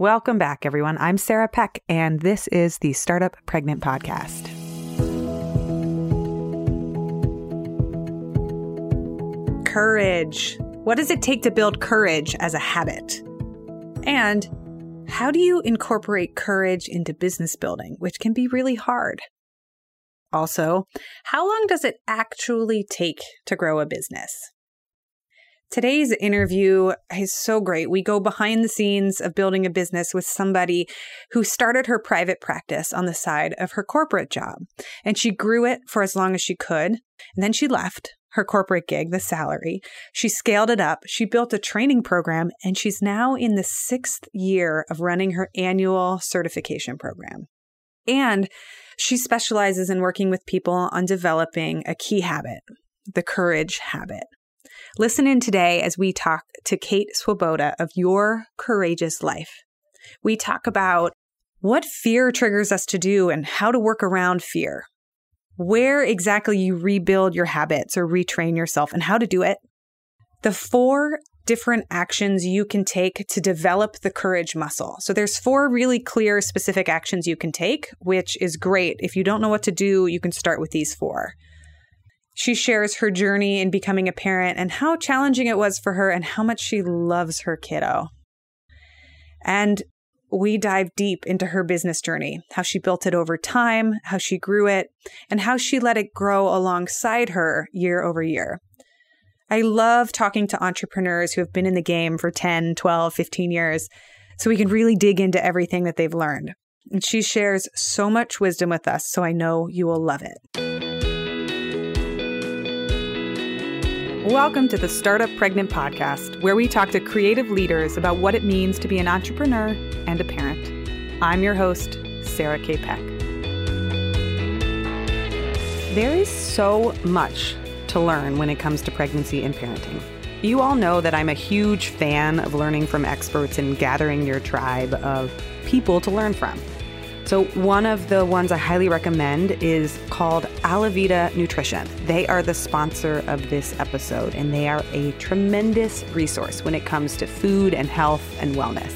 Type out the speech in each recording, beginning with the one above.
Welcome back, everyone. I'm Sarah Peck, and this is the Startup Pregnant Podcast. Courage. What does it take to build courage as a habit? And how do you incorporate courage into business building, which can be really hard? Also, how long does it actually take to grow a business? Today's interview is so great. We go behind the scenes of building a business with somebody who started her private practice on the side of her corporate job. And she grew it for as long as she could. And then she left her corporate gig, the salary. She scaled it up. She built a training program, and she's now in the sixth year of running her annual certification program. And she specializes in working with people on developing a key habit, the courage habit. Listen in today as we talk to Kate Swoboda of Your Courageous Life. We talk about what fear triggers us to do and how to work around fear, where exactly you rebuild your habits or retrain yourself and how to do it, the four different actions you can take to develop the courage muscle. So there's four really clear specific actions you can take, which is great. If you don't know what to do, you can start with these four. She shares her journey in becoming a parent and how challenging it was for her and how much she loves her kiddo. And we dive deep into her business journey, how she built it over time, how she grew it, and how she let it grow alongside her year over year. I love talking to entrepreneurs who have been in the game for 10, 12, 15 years so we can really dig into everything that they've learned. And she shares so much wisdom with us, so I know you will love it. Welcome to the Startup Pregnant Podcast, where we talk to creative leaders about what it means to be an entrepreneur and a parent. I'm your host, Sarah K. Peck. There is so much to learn when it comes to pregnancy and parenting. You all know that I'm a huge fan of learning from experts and gathering your tribe of people to learn from. So, one of the ones I highly recommend is called Alavita Nutrition. They are the sponsor of this episode, and they are a tremendous resource when it comes to food and health and wellness.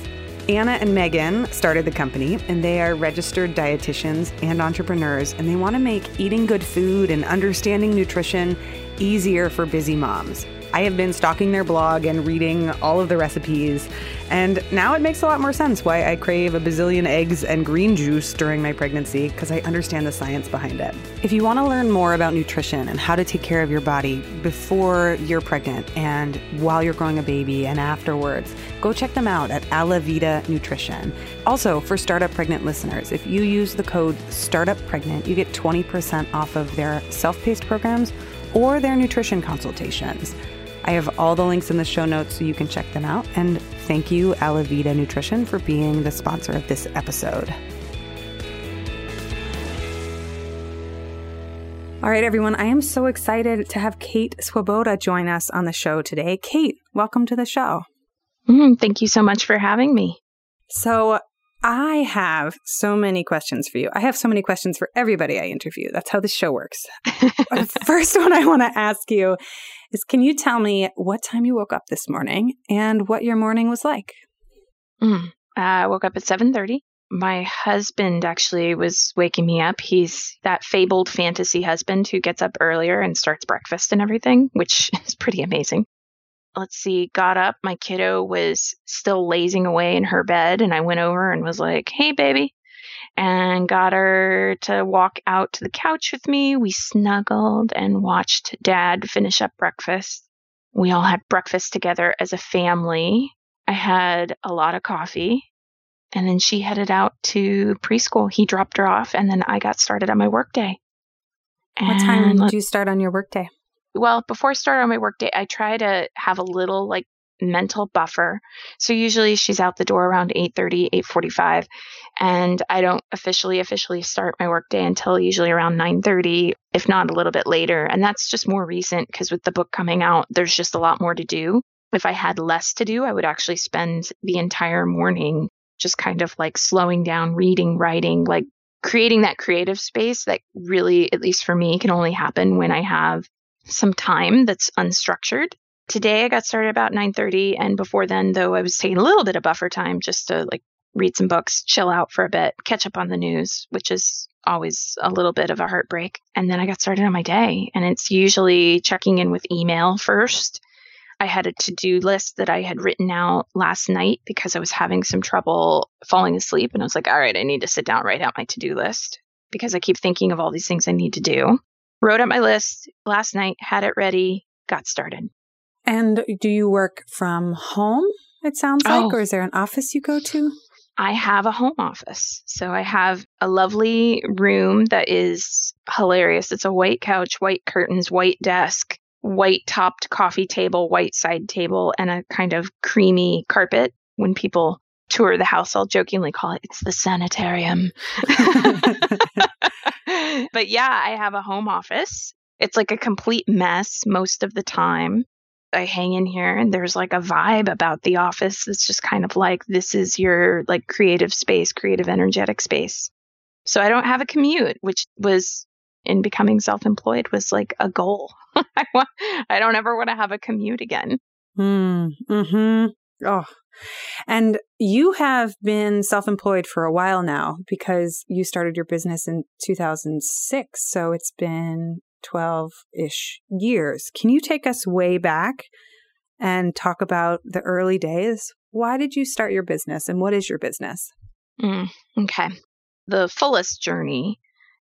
Anna and Megan started the company, and they are registered dietitians and entrepreneurs, and they want to make eating good food and understanding nutrition easier for busy moms. I have been stalking their blog and reading all of the recipes, and now it makes a lot more sense why I crave a bazillion eggs and green juice during my pregnancy because I understand the science behind it. If you want to learn more about nutrition and how to take care of your body before you're pregnant and while you're growing a baby and afterwards, go check them out at Alavita Nutrition. Also, for Startup Pregnant listeners, if you use the code Startup Pregnant, you get 20% off of their self paced programs or their nutrition consultations. I have all the links in the show notes so you can check them out. And thank you, Alavita Nutrition, for being the sponsor of this episode. All right, everyone, I am so excited to have Kate Swoboda join us on the show today. Kate, welcome to the show. Mm, thank you so much for having me. So, I have so many questions for you. I have so many questions for everybody I interview. That's how this show works. the first one I want to ask you is can you tell me what time you woke up this morning and what your morning was like? Mm, I woke up at 7:30. My husband actually was waking me up. He's that fabled fantasy husband who gets up earlier and starts breakfast and everything, which is pretty amazing let's see, got up. My kiddo was still lazing away in her bed, and I went over and was like, hey, baby, and got her to walk out to the couch with me. We snuggled and watched dad finish up breakfast. We all had breakfast together as a family. I had a lot of coffee. And then she headed out to preschool. He dropped her off, and then I got started on my workday. What time did you start on your workday? well, before I start on my workday, I try to have a little like mental buffer. So usually she's out the door around 8:30, 8:45, and I don't officially officially start my workday until usually around 9:30, if not a little bit later. And that's just more recent because with the book coming out, there's just a lot more to do. If I had less to do, I would actually spend the entire morning just kind of like slowing down, reading, writing, like creating that creative space that really at least for me can only happen when I have some time that's unstructured. Today I got started about 9:30 and before then though I was taking a little bit of buffer time just to like read some books, chill out for a bit, catch up on the news, which is always a little bit of a heartbreak. And then I got started on my day. And it's usually checking in with email first. I had a to do list that I had written out last night because I was having some trouble falling asleep. And I was like, all right, I need to sit down, write out my to do list because I keep thinking of all these things I need to do. Wrote up my list last night, had it ready, got started. And do you work from home, it sounds like, oh. or is there an office you go to? I have a home office. So I have a lovely room that is hilarious. It's a white couch, white curtains, white desk, white topped coffee table, white side table, and a kind of creamy carpet. When people tour the house, I'll jokingly call it it's the sanitarium. but yeah, I have a home office. It's like a complete mess most of the time. I hang in here and there's like a vibe about the office that's just kind of like this is your like creative space, creative energetic space. So I don't have a commute, which was in becoming self-employed was like a goal. I want I don't ever want to have a commute again. Hmm. Mhm. Oh. And you have been self-employed for a while now because you started your business in 2006, so it's been 12 ish years. Can you take us way back and talk about the early days? Why did you start your business and what is your business? Mm, okay. The fullest journey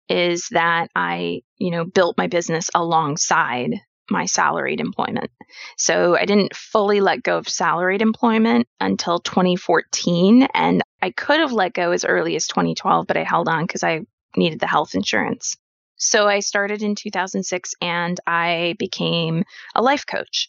is that I, you know, built my business alongside my salaried employment. So I didn't fully let go of salaried employment until 2014. And I could have let go as early as 2012, but I held on because I needed the health insurance. So I started in 2006 and I became a life coach.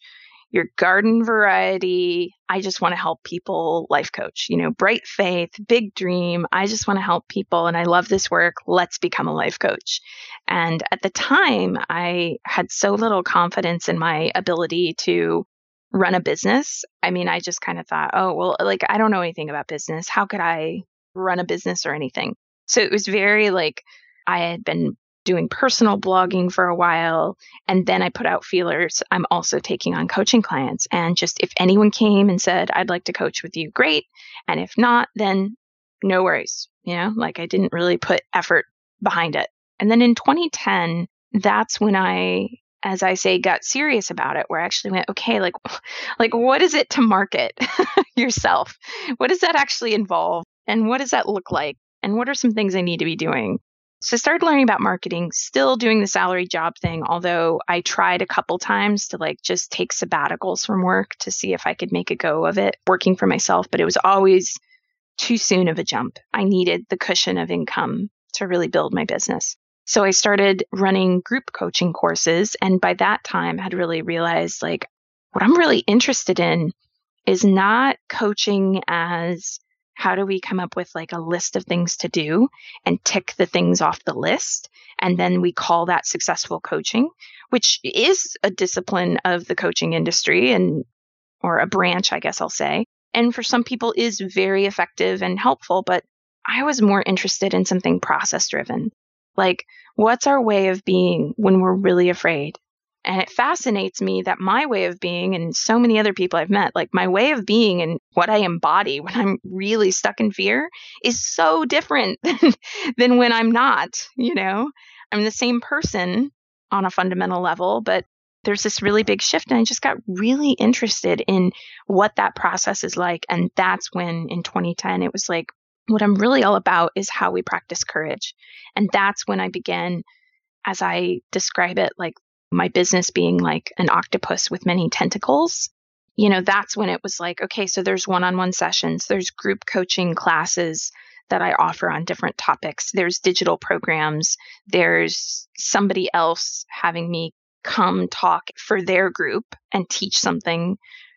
Your garden variety, I just want to help people life coach. You know, bright faith, big dream. I just want to help people and I love this work. Let's become a life coach. And at the time, I had so little confidence in my ability to run a business. I mean, I just kind of thought, oh, well, like, I don't know anything about business. How could I run a business or anything? So it was very like, I had been doing personal blogging for a while. And then I put out feelers. I'm also taking on coaching clients. And just if anyone came and said, I'd like to coach with you, great. And if not, then no worries. You know, like I didn't really put effort behind it. And then in 2010, that's when I, as I say, got serious about it, where I actually went, okay, like, like what is it to market yourself? What does that actually involve? And what does that look like? And what are some things I need to be doing? So I started learning about marketing, still doing the salary job thing, although I tried a couple times to like just take sabbaticals from work to see if I could make a go of it working for myself, but it was always too soon of a jump. I needed the cushion of income to really build my business. So I started running group coaching courses and by that time had really realized like what I'm really interested in is not coaching as how do we come up with like a list of things to do and tick the things off the list? And then we call that successful coaching which is a discipline of the coaching industry and or a branch i guess i'll say. And for some people is very effective and helpful but i was more interested in something process driven like what's our way of being when we're really afraid and it fascinates me that my way of being and so many other people I've met, like my way of being and what I embody when I'm really stuck in fear is so different than, than when I'm not, you know? I'm the same person on a fundamental level, but there's this really big shift. And I just got really interested in what that process is like. And that's when in 2010, it was like, what I'm really all about is how we practice courage. And that's when I began, as I describe it, like my business being like an octopus with many tentacles, you know, that's when it was like, okay, so there's one on one sessions, there's group coaching classes that I offer on different topics, there's digital programs, there's somebody else having me come talk for their group and teach something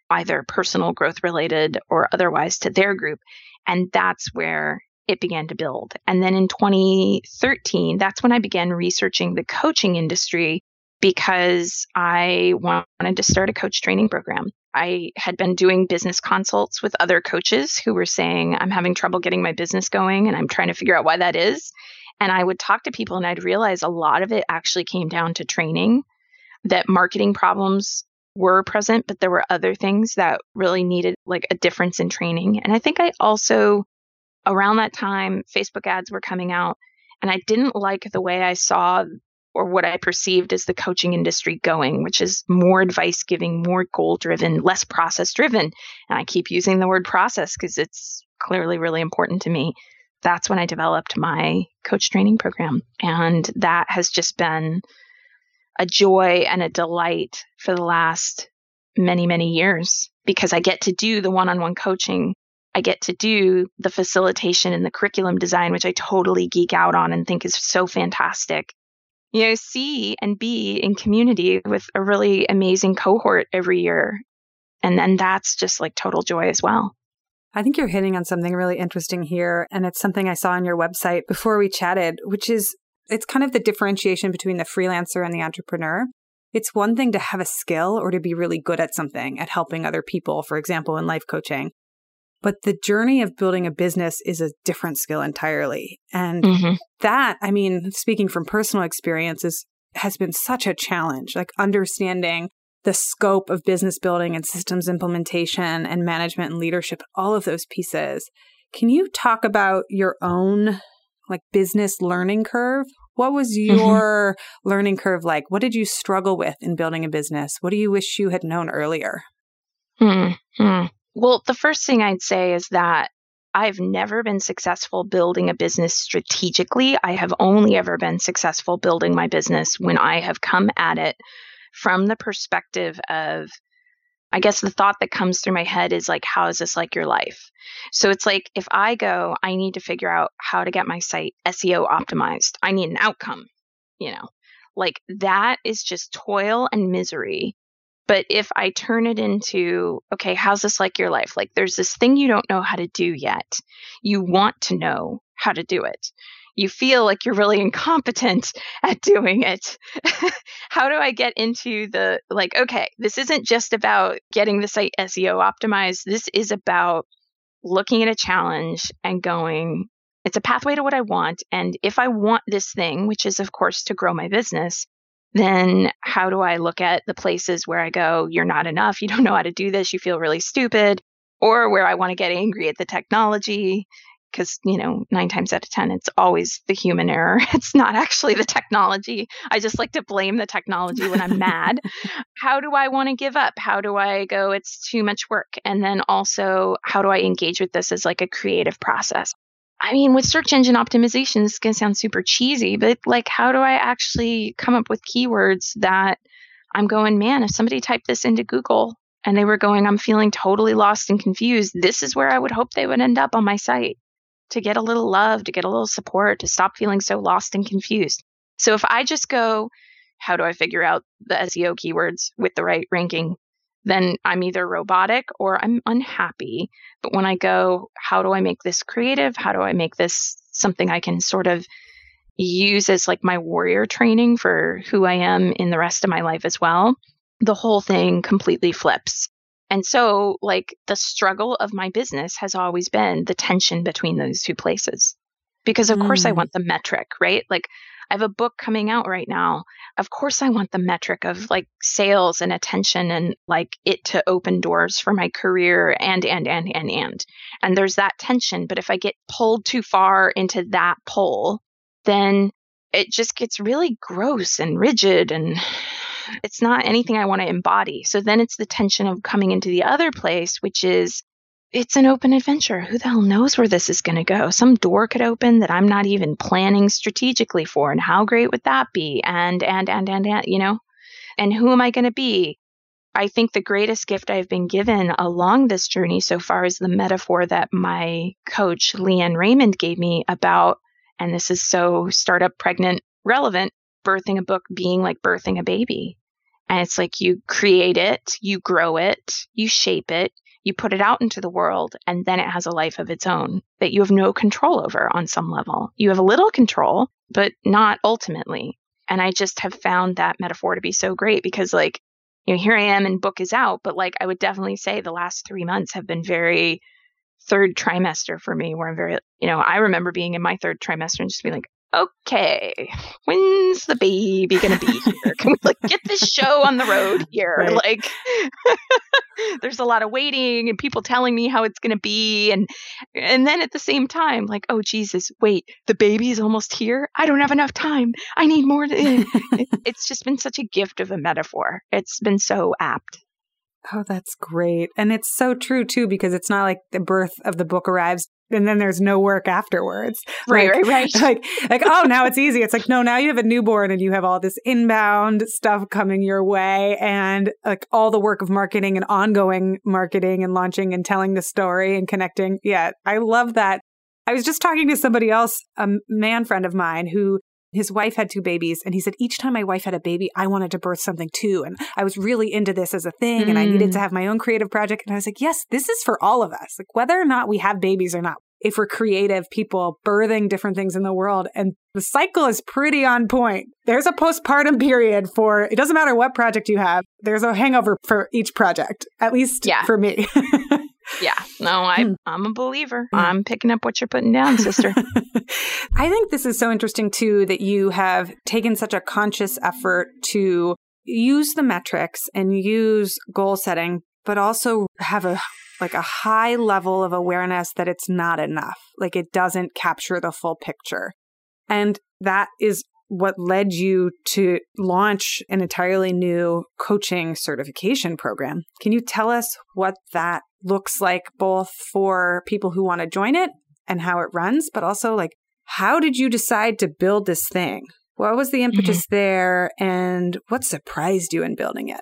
either personal growth related or otherwise to their group. And that's where it began to build. And then in 2013, that's when I began researching the coaching industry because I wanted to start a coach training program. I had been doing business consults with other coaches who were saying, I'm having trouble getting my business going and I'm trying to figure out why that is. And I would talk to people and I'd realize a lot of it actually came down to training, that marketing problems were present, but there were other things that really needed like a difference in training. And I think I also around that time, Facebook ads were coming out, and I didn't like the way I saw or what I perceived as the coaching industry going, which is more advice giving, more goal driven, less process driven. And I keep using the word process because it's clearly really important to me. That's when I developed my coach training program. And that has just been a joy and a delight for the last many, many years because I get to do the one on one coaching. I get to do the facilitation and the curriculum design, which I totally geek out on and think is so fantastic you know, see and be in community with a really amazing cohort every year. And then that's just like total joy as well. I think you're hitting on something really interesting here. And it's something I saw on your website before we chatted, which is it's kind of the differentiation between the freelancer and the entrepreneur. It's one thing to have a skill or to be really good at something, at helping other people, for example, in life coaching. But the journey of building a business is a different skill entirely. And mm-hmm. that, I mean, speaking from personal experiences, has been such a challenge, like understanding the scope of business building and systems implementation and management and leadership, all of those pieces. Can you talk about your own like business learning curve? What was mm-hmm. your mm-hmm. learning curve like? What did you struggle with in building a business? What do you wish you had known earlier? Mm-hmm. Well, the first thing I'd say is that I've never been successful building a business strategically. I have only ever been successful building my business when I have come at it from the perspective of, I guess the thought that comes through my head is like, how is this like your life? So it's like, if I go, I need to figure out how to get my site SEO optimized, I need an outcome, you know, like that is just toil and misery but if I turn it into, okay, how's this like your life? Like there's this thing you don't know how to do yet. You want to know how to do it. You feel like you're really incompetent at doing it. how do I get into the, like, okay, this isn't just about getting the site SEO optimized. This is about looking at a challenge and going, it's a pathway to what I want. And if I want this thing, which is, of course, to grow my business, then how do I look at the places where I go, you're not enough, you don't know how to do this, you feel really stupid, or where I want to get angry at the technology? Because, you know, nine times out of 10, it's always the human error. It's not actually the technology. I just like to blame the technology when I'm mad. How do I want to give up? How do I go, it's too much work? And then also, how do I engage with this as like a creative process? I mean, with search engine optimization, this is going to sound super cheesy, but like, how do I actually come up with keywords that I'm going, man, if somebody typed this into Google and they were going, I'm feeling totally lost and confused, this is where I would hope they would end up on my site to get a little love, to get a little support, to stop feeling so lost and confused. So if I just go, how do I figure out the SEO keywords with the right ranking? Then I'm either robotic or I'm unhappy. But when I go, how do I make this creative? How do I make this something I can sort of use as like my warrior training for who I am in the rest of my life as well? The whole thing completely flips. And so, like, the struggle of my business has always been the tension between those two places. Because, of mm. course, I mm. want the metric, right? Like, I have a book coming out right now. Of course, I want the metric of like sales and attention and like it to open doors for my career and, and, and, and, and. And there's that tension. But if I get pulled too far into that pole, then it just gets really gross and rigid and it's not anything I want to embody. So then it's the tension of coming into the other place, which is it's an open adventure. Who the hell knows where this is going to go? Some door could open that I'm not even planning strategically for. And how great would that be? And, and, and, and, and you know, and who am I going to be? I think the greatest gift I've been given along this journey so far is the metaphor that my coach, Leanne Raymond, gave me about, and this is so startup pregnant relevant, birthing a book being like birthing a baby. And it's like you create it, you grow it, you shape it, you put it out into the world and then it has a life of its own that you have no control over on some level. You have a little control, but not ultimately. And I just have found that metaphor to be so great because, like, you know, here I am and book is out, but like, I would definitely say the last three months have been very third trimester for me where I'm very, you know, I remember being in my third trimester and just being like, okay, when's the baby gonna be here? Can we like get this show on the road here? Right. Like, there's a lot of waiting and people telling me how it's gonna be, and and then at the same time, like, oh Jesus, wait, the baby's almost here. I don't have enough time. I need more. it's just been such a gift of a metaphor. It's been so apt. Oh, that's great. And it's so true too, because it's not like the birth of the book arrives and then there's no work afterwards. Right, like, right, right. Like, like, oh, now it's easy. It's like, no, now you have a newborn and you have all this inbound stuff coming your way and like all the work of marketing and ongoing marketing and launching and telling the story and connecting. Yeah, I love that. I was just talking to somebody else, a man friend of mine who his wife had two babies and he said each time my wife had a baby i wanted to birth something too and i was really into this as a thing mm. and i needed to mm. have my own creative project and i was like yes this is for all of us like whether or not we have babies or not if we're creative people birthing different things in the world and the cycle is pretty on point there's a postpartum period for it doesn't matter what project you have there's a hangover for each project at least yeah. for me Yeah. No, I, hmm. I'm a believer. Hmm. I'm picking up what you're putting down, sister. I think this is so interesting, too, that you have taken such a conscious effort to use the metrics and use goal setting, but also have a like a high level of awareness that it's not enough. Like it doesn't capture the full picture. And that is what led you to launch an entirely new coaching certification program. Can you tell us what that looks like both for people who want to join it and how it runs, but also like how did you decide to build this thing? What was the impetus mm-hmm. there and what surprised you in building it?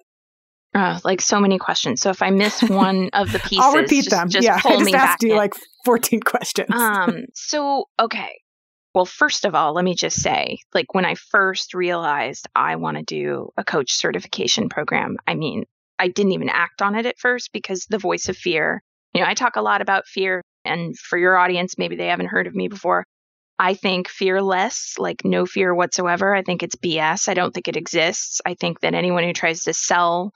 Uh, like so many questions. So if I miss one of the pieces, I'll repeat just, them. Just yeah, pull I just me asked back you in. like 14 questions. um, so okay. Well, first of all, let me just say, like when I first realized I want to do a coach certification program, I mean, I didn't even act on it at first because the voice of fear. You know, I talk a lot about fear, and for your audience, maybe they haven't heard of me before. I think fearless, like no fear whatsoever. I think it's BS. I don't think it exists. I think that anyone who tries to sell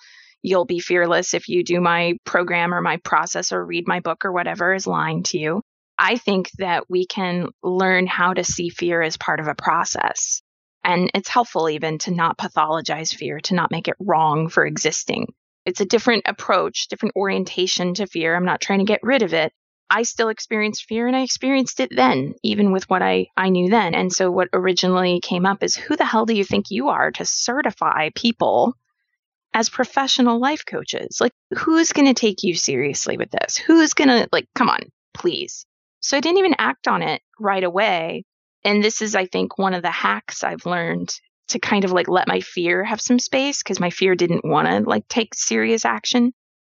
you'll be fearless if you do my program or my process or read my book or whatever is lying to you. I think that we can learn how to see fear as part of a process. And it's helpful even to not pathologize fear, to not make it wrong for existing. It's a different approach, different orientation to fear. I'm not trying to get rid of it. I still experienced fear and I experienced it then, even with what I, I knew then. And so what originally came up is who the hell do you think you are to certify people as professional life coaches? Like, who's going to take you seriously with this? Who's going to, like, come on, please. So I didn't even act on it right away. And this is, I think, one of the hacks I've learned to kind of like let my fear have some space because my fear didn't want to like take serious action.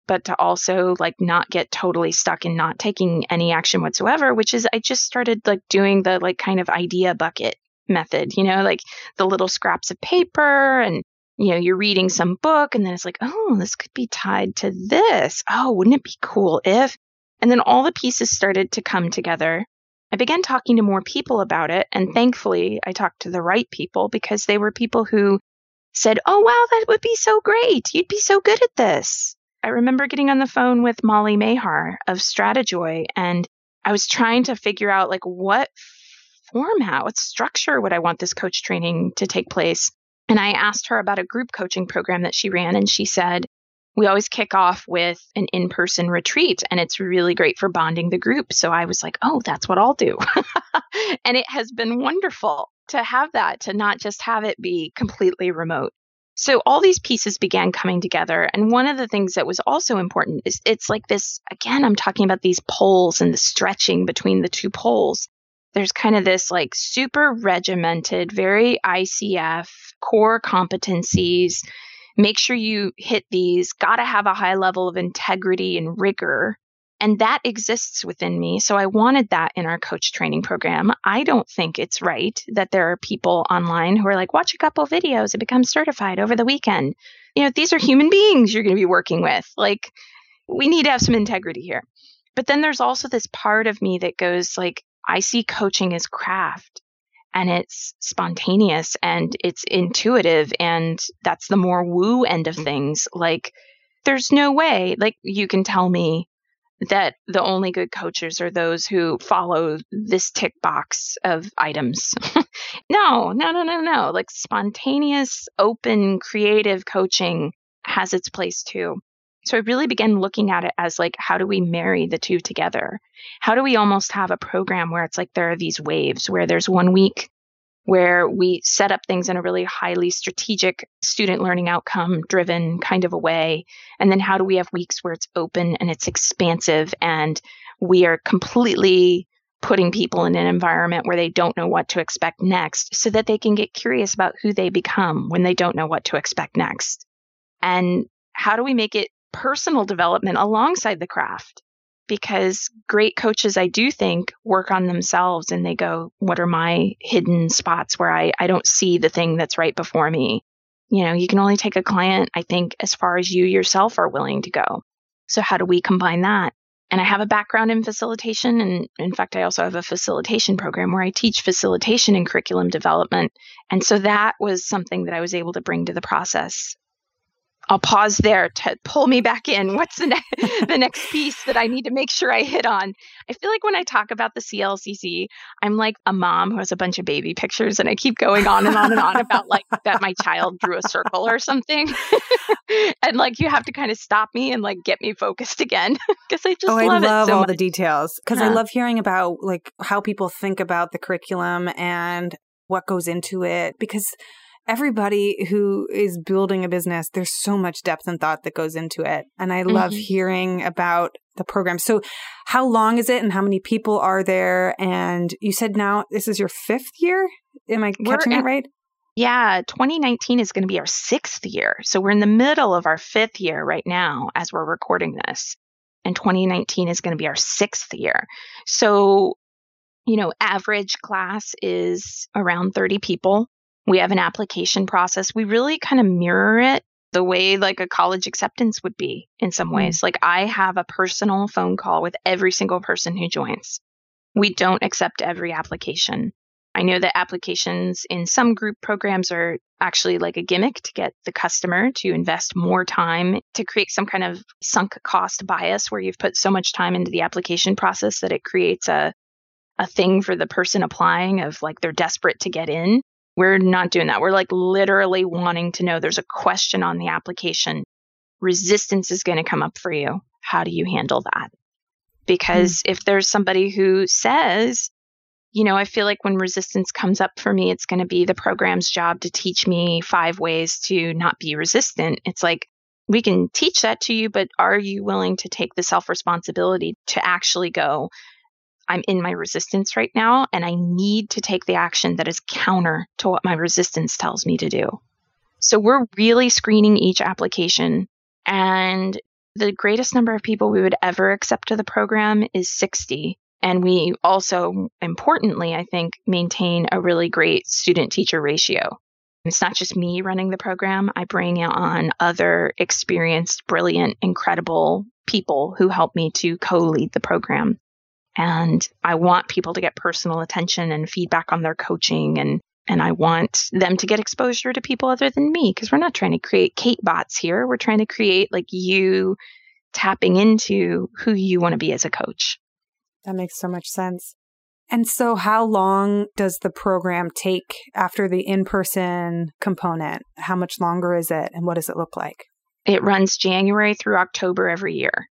But to also like not get totally stuck in not taking any action whatsoever which is i just started like doing the like kind of idea bucket method you know like the little scraps of paper and you know you're reading some book and then it's like oh this could be tied to this. Oh wouldn't it be cool if and then all the pieces started to come together I began talking to more people about it, and thankfully, I talked to the right people because they were people who said, Oh, wow, that would be so great. You'd be so good at this. I remember getting on the phone with Molly Mahar of Stratejoy, and I was trying to figure out, like, what format, what structure would I want this coach training to take place? And I asked her about a group coaching program that she ran, and she said, we always kick off with an in person retreat, and it's really great for bonding the group. So I was like, oh, that's what I'll do. and it has been wonderful to have that, to not just have it be completely remote. So all these pieces began coming together. And one of the things that was also important is it's like this again, I'm talking about these poles and the stretching between the two poles. There's kind of this like super regimented, very ICF core competencies make sure you hit these, got to have a high level of integrity and rigor. And that exists within me. So I wanted that in our coach training program. I don't think it's right that there are people online who are like, watch a couple videos and become certified over the weekend. You know, these are human beings you're going to be working with. Like, we need to have some integrity here. But then there's also this part of me that goes like, I see coaching as craft and it's spontaneous and it's intuitive and that's the more woo end of things like there's no way like you can tell me that the only good coaches are those who follow this tick box of items. no, no, no, no, no. Like spontaneous, open, creative coaching has its place too. So I really began looking at it as like, how do we marry the two together? How do we almost have a program where it's like there are these waves where there's one week where we set up things in a really highly strategic student learning outcome driven kind of a way. And then how do we have weeks where it's open and it's expansive and we are completely putting people in an environment where they don't know what to expect next so that they can get curious about who they become when they don't know what to expect next. And how do we make it personal development alongside the craft? because great coaches, I do think, work on themselves and they go, what are my hidden spots where I, I don't see the thing that's right before me? You know, you can only take a client, I think, as far as you yourself are willing to go. So, how do we combine that? And I have a background in facilitation. And in fact, I also have a facilitation program where I teach facilitation and curriculum development. And so that was something that I was able to bring to the process I'll pause there to pull me back in. What's the, ne- the next piece that I need to make sure I hit on? I feel like when I talk about the CLCC, I'm like a mom who has a bunch of baby pictures and I keep going on and on and on about like that my child drew a circle or something. and like you have to kind of stop me and like get me focused again because I just oh, love I love so all much. the details because Yeah. I love hearing about like how people think about the curriculum and what goes into it because everybody who is building a business there's so much depth and thought that goes into it and I love Mhm. hearing about the program. So how long is it and how many people are there and you said now this is your 5th year? Am I We're catching in- that right? Yeah, 2019 is going to be our sixth year. So we're in the middle of our fifth year right now as we're recording this. And 2019 is going to be our sixth year. So, you know, average class is around 30 people. We have an application process. We really kind of mirror it the way like a college acceptance would be in some hmm. ways. Like I have a personal phone call with every single person who joins. We don't accept every application. I know that applications in some group programs are actually like a gimmick to get the customer to invest more time to create some kind of sunk cost bias where you've put so much time into the application process that it creates a a thing for the person applying of like they're desperate to get in. We're not doing that. We're like literally wanting to know there's a question on the application. Resistance is going to come up for you. How do you handle that? Because hmm. if there's somebody who says, you know, I feel like when resistance comes up for me, it's going to be the program's job to teach me five ways to not be resistant. It's like, we can teach that to you, but are you willing to take the self responsibility to actually go, I'm in my resistance right now, and I need to take the action that is counter to what my resistance tells me to do? So we're really screening each application, and the greatest number of people we would ever accept to the program is 60. And we also, importantly, I think, maintain a really great student teacher ratio. It's not just me running the program. I bring on other experienced, brilliant, incredible people who help me to co lead the program. And I want people to get personal attention and feedback on their coaching and and I want them to get exposure to people other than me because we're not trying to create Kate bots here. We're trying to create like you tapping into who you want to be as a coach. That makes so much sense. And so, how long does the program take after the in person component? How much longer is it, and what does it look like? It runs January through October every year.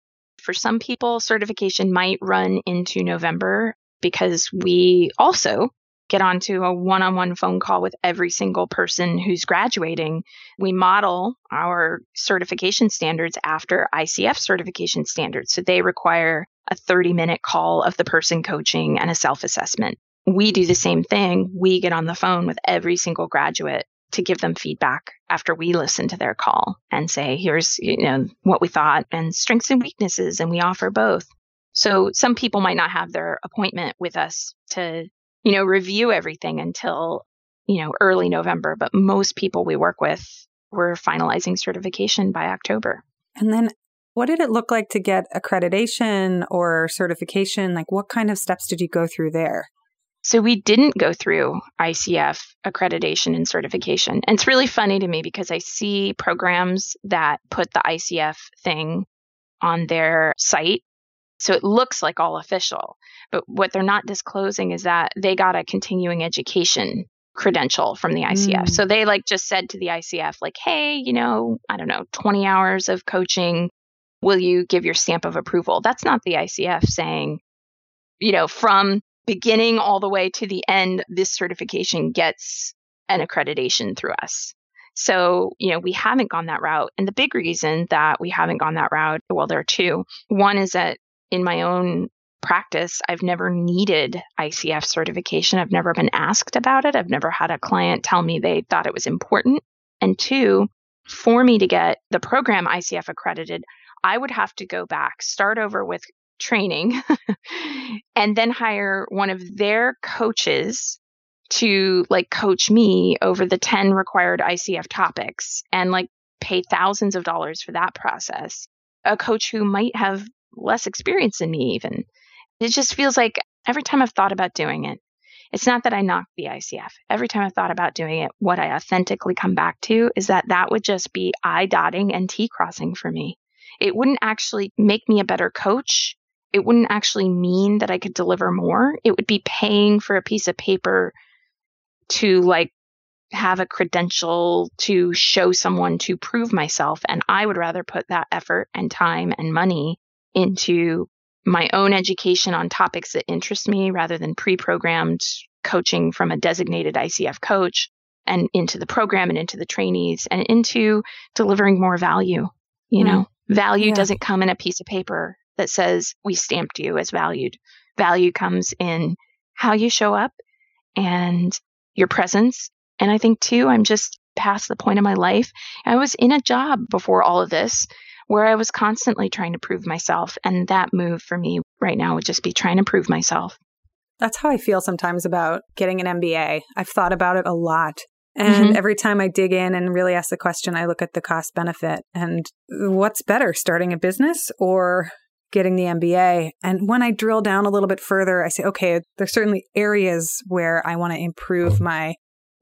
For some people, certification might run into November because we also get onto a one on one phone call with every single person who's graduating. We model our certification standards after ICF certification standards. So they require a 30 minute call of the person coaching and a self assessment. We do the same thing. We get on the phone with every single graduate to give them feedback after we listen to their call and say, here's, you know, what we thought and strengths and weaknesses. And we offer both. So some people might not have their appointment with us to, you know, review everything until, you know, early November. But most people we work with, we're finalizing certification by October. And then, what did it look like to get accreditation or certification? Like, what kind of steps did you go through there? So we didn't go through ICF accreditation and certification. And it's really funny to me because I see programs that put the ICF thing on their site So it looks like all official. But what they're not disclosing is that they got a continuing education credential from the ICF. Mm. So they like just said to the ICF, like, hey, you know, I don't know, 20 hours of coaching. Will you give your stamp of approval? That's not the ICF saying, you know, from beginning all the way to the end, this certification gets an accreditation through us. So, you know, we haven't gone that route. And the big reason that we haven't gone that route, well, there are two. One is that in my own practice, I've never needed ICF certification. I've never been asked about it. I've never had a client tell me they thought it was important. And two, for me to get the program ICF accredited, I would have to go back, start over with training, and then hire one of their coaches to like coach me over the 10 required ICF topics and like pay thousands of dollars for that process. A coach who might have less experience than me, even. It just feels like every time I've thought about doing it, it's not that I knock the ICF. Every time I've thought about doing it, what I authentically come back to is that that would just be I dotting and T crossing for me. It wouldn't actually make me a better coach. It wouldn't actually mean that I could deliver more. It would be paying for a piece of paper to like have a credential to show someone to prove myself. And I would rather put that effort and time and money into my own education on topics that interest me rather than pre programmed coaching from a designated ICF coach and into the program and into the trainees and into delivering more value. You mm. know, value yeah. doesn't come in a piece of paper that says we stamped you as valued. Value comes in how you show up and your presence. And I think too, I'm just past the point of my life. I was in a job before all of this where I was constantly trying to prove myself. And that move for me right now would just be trying to prove myself. That's how I feel sometimes about getting an MBA. I've thought about it a lot. And mm-hmm. every time I dig in and really ask the question, I look at the cost benefit and what's better, starting a business or getting the MBA. And when I drill down a little bit further, I say, okay, there's certainly areas where I want to improve my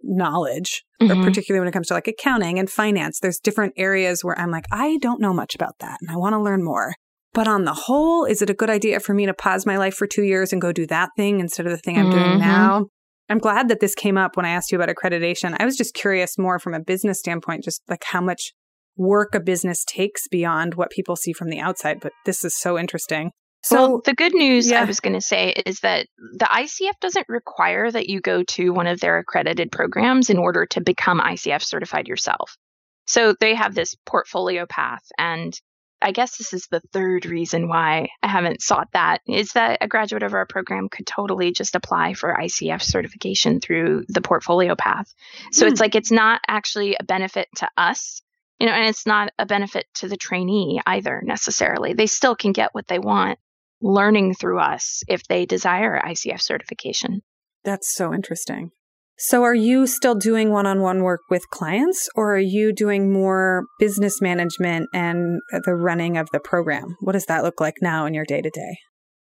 knowledge, mm-hmm. particularly when it comes to like accounting and finance. There's different areas where I'm like, I don't know much about that and I want to learn more. But on the whole, is it a good idea for me to pause my life for two years and go do that thing instead of the thing I'm mm-hmm. doing now? I'm glad that this came up when I asked you about accreditation. I was just curious more from a business standpoint, just like how much work a business takes beyond what people see from the outside. But this is so interesting. So well, the good news yeah. I was going to say is that the ICF doesn't require that you go to one of their accredited programs in order to become ICF certified yourself. So they have this portfolio path and I guess this is the third reason why I haven't sought that is that a graduate of our program could totally just apply for ICF certification through the portfolio path. So mm. it's hmm. like it's not actually a benefit to us you know, and it's not a benefit to the trainee either necessarily. They still can get what they want learning through us if they desire ICF certification. That's so interesting. So, are you still doing one on one work with clients, or are you doing more business management and the running of the program? What does that look like now in your day to day?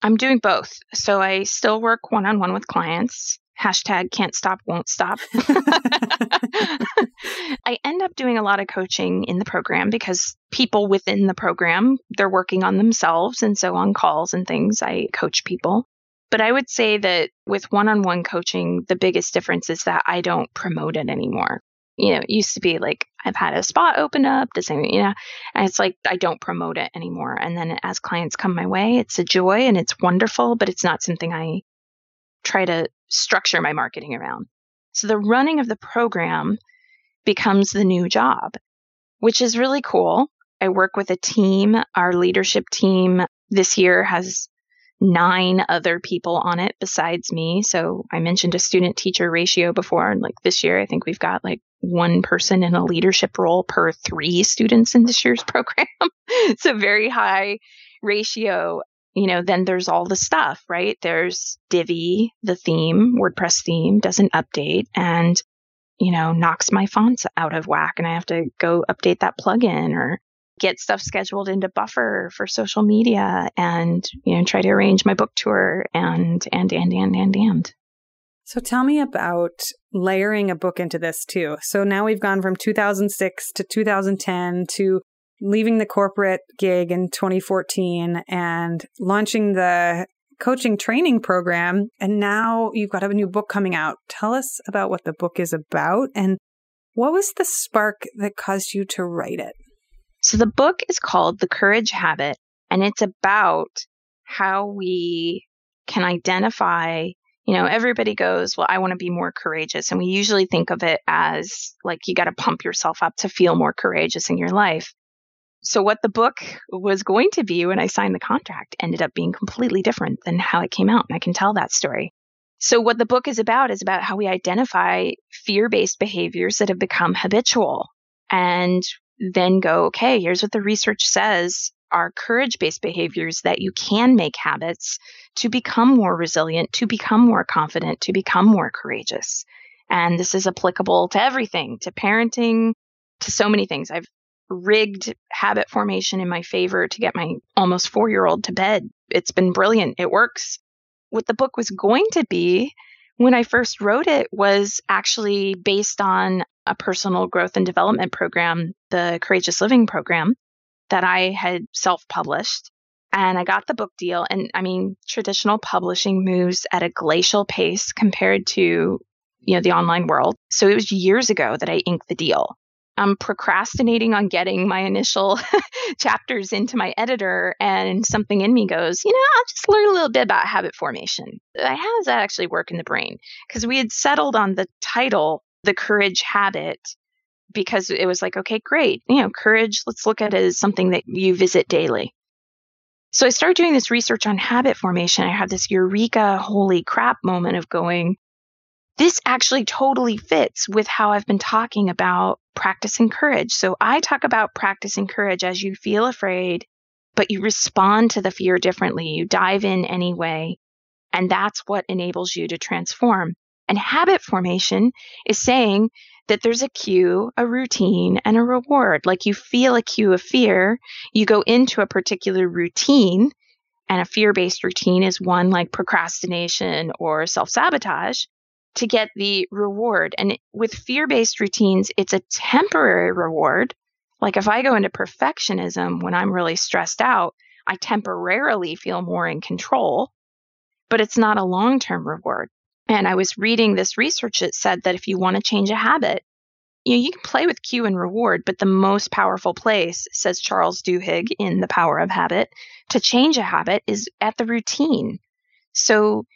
I'm doing both. So, I still work one on one with clients hashtag can't stop won't stop. I end up doing a lot of coaching in the program because people within the program they're working on themselves and so on calls and things i coach people. But i would say that with one-on-one coaching the biggest difference is that i don't promote it anymore. You know it used to be like i've had a spot open up the same you know and it's like i don't promote it anymore. And then as clients come my way it's a joy and it's wonderful but it's not something i try to structure my marketing around. So the running of the program becomes the new job, which is really cool. I work with a team. Our leadership team this year has nine other people on it besides me. So I mentioned a student teacher ratio before. And like this year, I think we've got like one person in a leadership role per three students in this year's program. it's a very high ratio you know, then there's all the stuff, right? There's Divi, the theme, WordPress theme doesn't update and, you know, knocks my fonts out of whack and I have to go update that plugin or get stuff scheduled into buffer for social media and, you know, try to arrange my book tour and, and, and, and, and, and. So tell me about layering a book into this too. So now we've gone from 2006 to 2010 to leaving the corporate gig in 2014 and launching the coaching training program. And now you've got a new book coming out. Tell us about what the book is about and what was the spark that caused you to write it? So the book is called The Courage Habit, and it's about how we can identify you know, everybody goes, Well, I want to be more courageous. And we usually think of it as like you got to pump yourself up to feel more courageous in your life. So, what the book was going to be when I signed the contract ended up being completely different than how it came out. And I can tell that story. So, what the book is about is about how we identify fear based behaviors that have become habitual and then go, okay, here's what the research says are courage based behaviors that you can make habits to become more resilient, to become more confident, to become more courageous. And this is applicable to everything, to parenting, to so many things. I've rigged habit formation in my favor to get my almost four year old to bed. It's been brilliant. It works. What the book was going to be when I first wrote it was actually based on a personal growth and development program, the Courageous Living program that I had self published. And I got the book deal. And I mean, traditional publishing moves at a glacial pace compared to, you know, the online world. So it was years ago that I inked the deal. I'm procrastinating on getting my initial chapters into my editor, and something in me goes, you know, I'll just learn a little bit about habit formation. How does that actually work in the brain? Because we had settled on the title, The Courage Habit, because it was like, okay, great. You know, courage, let's look at it as something that you visit daily. So I started doing this research on habit formation. I had this eureka, holy crap moment of going, this actually totally fits with how I've been talking about practicing courage. So I talk about practicing courage as you feel afraid, but you respond to the fear differently. You dive in anyway. And that's what enables you to transform. And habit formation is saying that there's a cue, a routine, and a reward. Like you feel a cue of fear, you go into a particular routine, and a fear based routine is one like procrastination or self sabotage to get the reward. And with fear based routines, it's a temporary reward. Like if I go into perfectionism when I'm really stressed out, I temporarily feel more in control, but it's not a long term reward. And I was reading this research that said that if you want to change a habit, you know, you can play with cue and reward, but the most powerful place, says Charles Duhigg in The Power of Habit, to change a habit is at the routine. So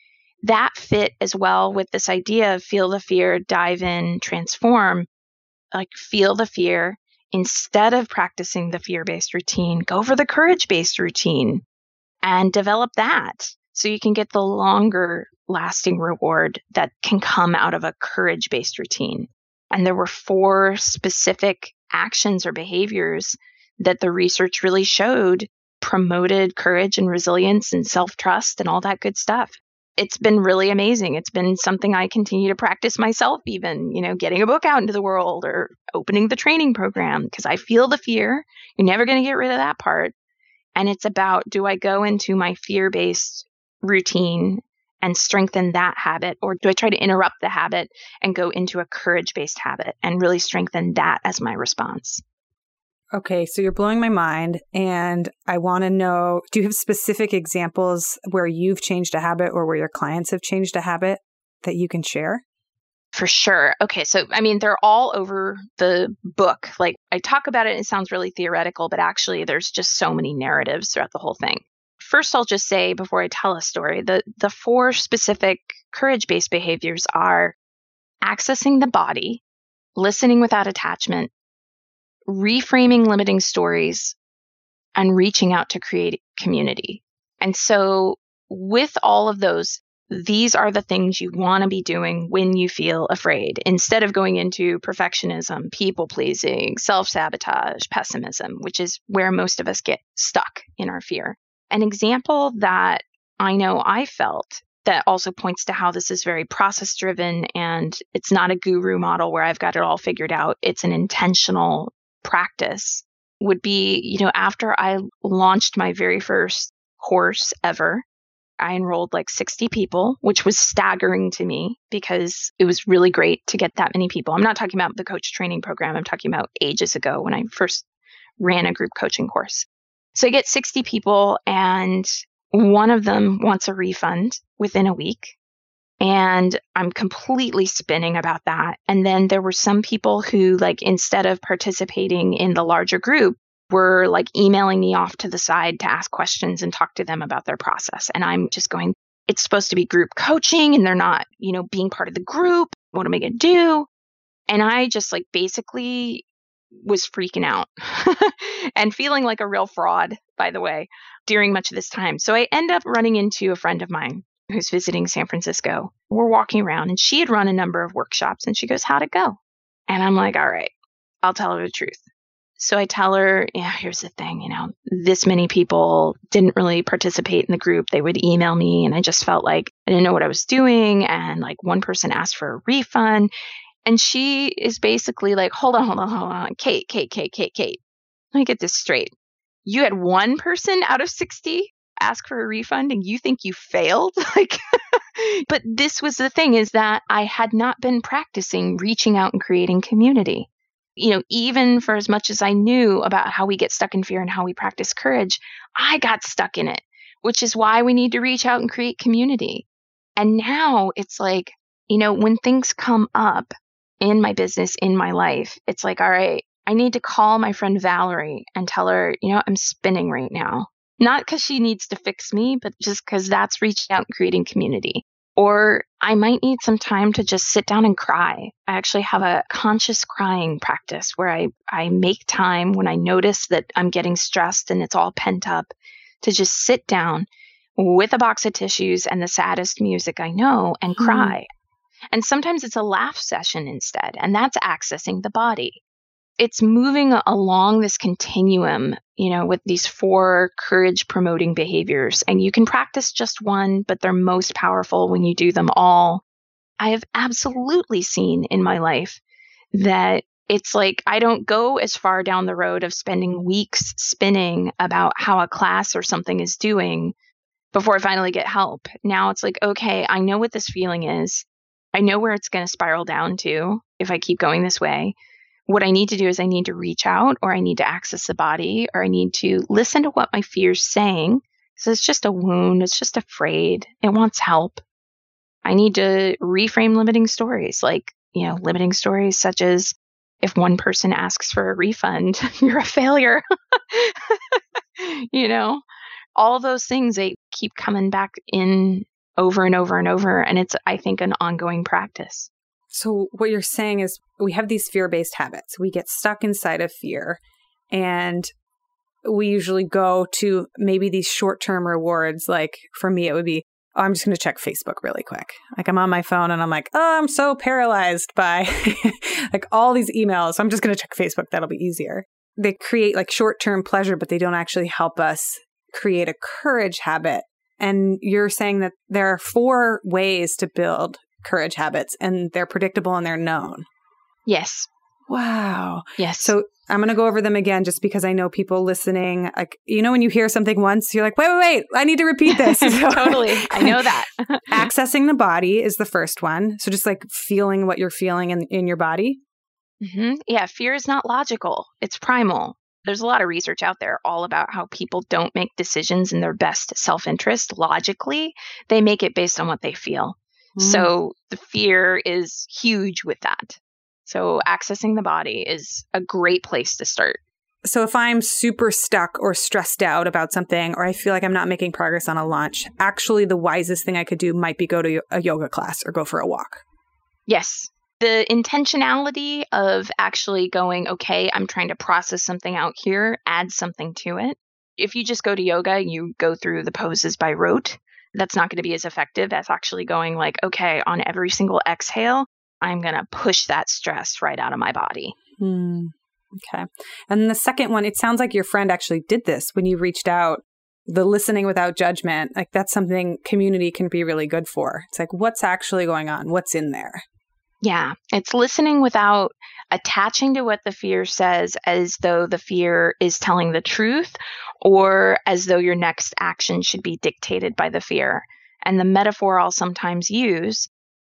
that fit as well with this idea of feel the fear, dive in, transform. Like feel the fear instead of practicing the fear based routine, go for the courage based routine and develop that so you can get the longer lasting reward that can come out of a courage based routine. And there were four specific actions or behaviors that the research really showed promoted courage and resilience and self trust and all that good stuff. It's been really amazing. It's been something I continue to practice myself, even, you know, getting a book out into the world or opening the training program because I feel the fear. You're never going to get rid of that part. And it's about do I go into my fear based routine and strengthen that habit? Or do I try to interrupt the habit and go into a courage based habit and really strengthen that as my response? Okay, so you're blowing my mind. And I want to know do you have specific examples where you've changed a habit or where your clients have changed a habit that you can share? For sure. Okay, so I mean, they're all over the book. Like I talk about it, and it sounds really theoretical, but actually, there's just so many narratives throughout the whole thing first I'll just say before I tell a story, the the four specific courage-based behaviors are accessing the body, listening without attachment, reframing limiting stories, and reaching out to create community. And so with all of those, these are the things you want to be doing when you feel afraid instead of going into perfectionism, people pleasing, self sabotage, pessimism, which is where most of us get stuck in our fear. An example that I know I felt that also points to how this is very process driven and it's not a guru model where I've got it all figured out. It's an intentional practice would be, you know, after I launched my very first course ever, I enrolled like 60 people, which was staggering to me because it was really great to get that many people. I'm not talking about the coach training program. I'm talking about ages ago when I first ran a group coaching course. So I get 60 people and one of them wants a refund within a week. And I'm completely spinning about that. And then there were some people who, like, instead of participating in the larger group, were like emailing me off to the side to ask questions and talk to them about their process. And I'm just going, it's supposed to be group coaching and they're not, you know, being part of the group. What am I going to do? And I just like basically was freaking out and feeling like a real fraud, by the way, during much of this time. So I end up running into a friend of mine who's visiting San Francisco. We're walking around and she had run a number of workshops and she goes, How'd it go? And I'm like, All right, I'll tell her the truth. So I tell her, yeah, here's the thing, you know, this many people didn't really participate in the group. They would email me and I just felt like I didn't know what I was doing. And like one person asked for a refund. And she is basically like, hold on, hold on, hold on. Kate, Kate, Kate, Kate, Kate. Let me get this straight. You had one person out of 60 ask for a refund and you think you failed? like, but this was the thing is that I had not been practicing reaching out and creating community you know, even for as much as I knew about how we get stuck in fear and how we practice courage, I got stuck in it, which is why we need to reach out and create community. And now it's like, you know, when things come up in my business, in my life, it's like, all right, I need to call my friend Valerie and tell her, you know, I'm spinning right now. Not because she needs to fix me, but just because that's reaching out and creating community. Or I might need some time to just sit down and cry. I actually have a conscious crying practice where I, I make time when I notice that I'm getting stressed and it's all pent up to just sit down with a box of tissues and the saddest music I know and mm. cry. And sometimes it's a laugh session instead, and that's accessing the body it's moving along this continuum, you know, with these four courage promoting behaviors. And you can practice just one, but they're most powerful when you do them all. I have absolutely seen in my life that it's like I don't go as far down the road of spending weeks spinning about how a class or something is doing before I finally get help. Now it's like, okay, I know what this feeling is. I know where it's going to spiral down to if I keep going this way what I need to do is I need to reach out or I need to access the body or I need to listen to what my fear's saying. So it's just a wound, it's just afraid, it wants help. I need to reframe limiting stories, like, you know, limiting stories such as if one person asks for a refund, you're a failure. you know, all those things, they keep coming back in over and over and over. And it's, I think, an ongoing practice. So, what you're saying is we have these fear based habits. We get stuck inside of fear, and we usually go to maybe these short term rewards. Like for me, it would be, oh, I'm just going to check Facebook really quick. Like I'm on my phone and I'm like, oh, I'm so paralyzed by like all these emails. I'm just going to check Facebook. That'll be easier. They create like short term pleasure, but they don't actually help us create a courage habit. And you're saying that there are four ways to build courage habits and they're predictable and they're known. Yes. Wow. Yes. So I'm going to go over them again just because I know people listening. Like, you know, when you hear something once, you're like, wait, wait, wait, I need to repeat this. totally. I know that. accessing the body is the first one. So just like feeling what you're feeling in, in your body. Mm-hmm. Yeah. Fear is not logical, it's primal. There's a lot of research out there all about how people don't make decisions in their best self interest logically. They make it based on what they feel. Mm. So the fear is huge with that. So accessing the body is a great place to start. So if I'm super stuck or stressed out about something, or I feel like I'm not making progress on a launch, actually the wisest thing I could do might be go to a yoga class or go for a walk. Yes. The intentionality of actually going, okay, I'm trying to process something out here, add something to it. If you just go to yoga, you go through the poses by rote that's not going to be as effective as actually going like, okay, on every single exhale, I'm going to push that stress right out of my body. Hmm. Okay. And the second one, it sounds like your friend actually did this when you reached out. The listening without judgment, like that's something community can be really good for. It's like, what's actually going on? What's in there? Yeah, it's listening without attaching to what the fear says as though the fear is telling the truth or as though your next action should be dictated by the fear. And the metaphor I'll sometimes use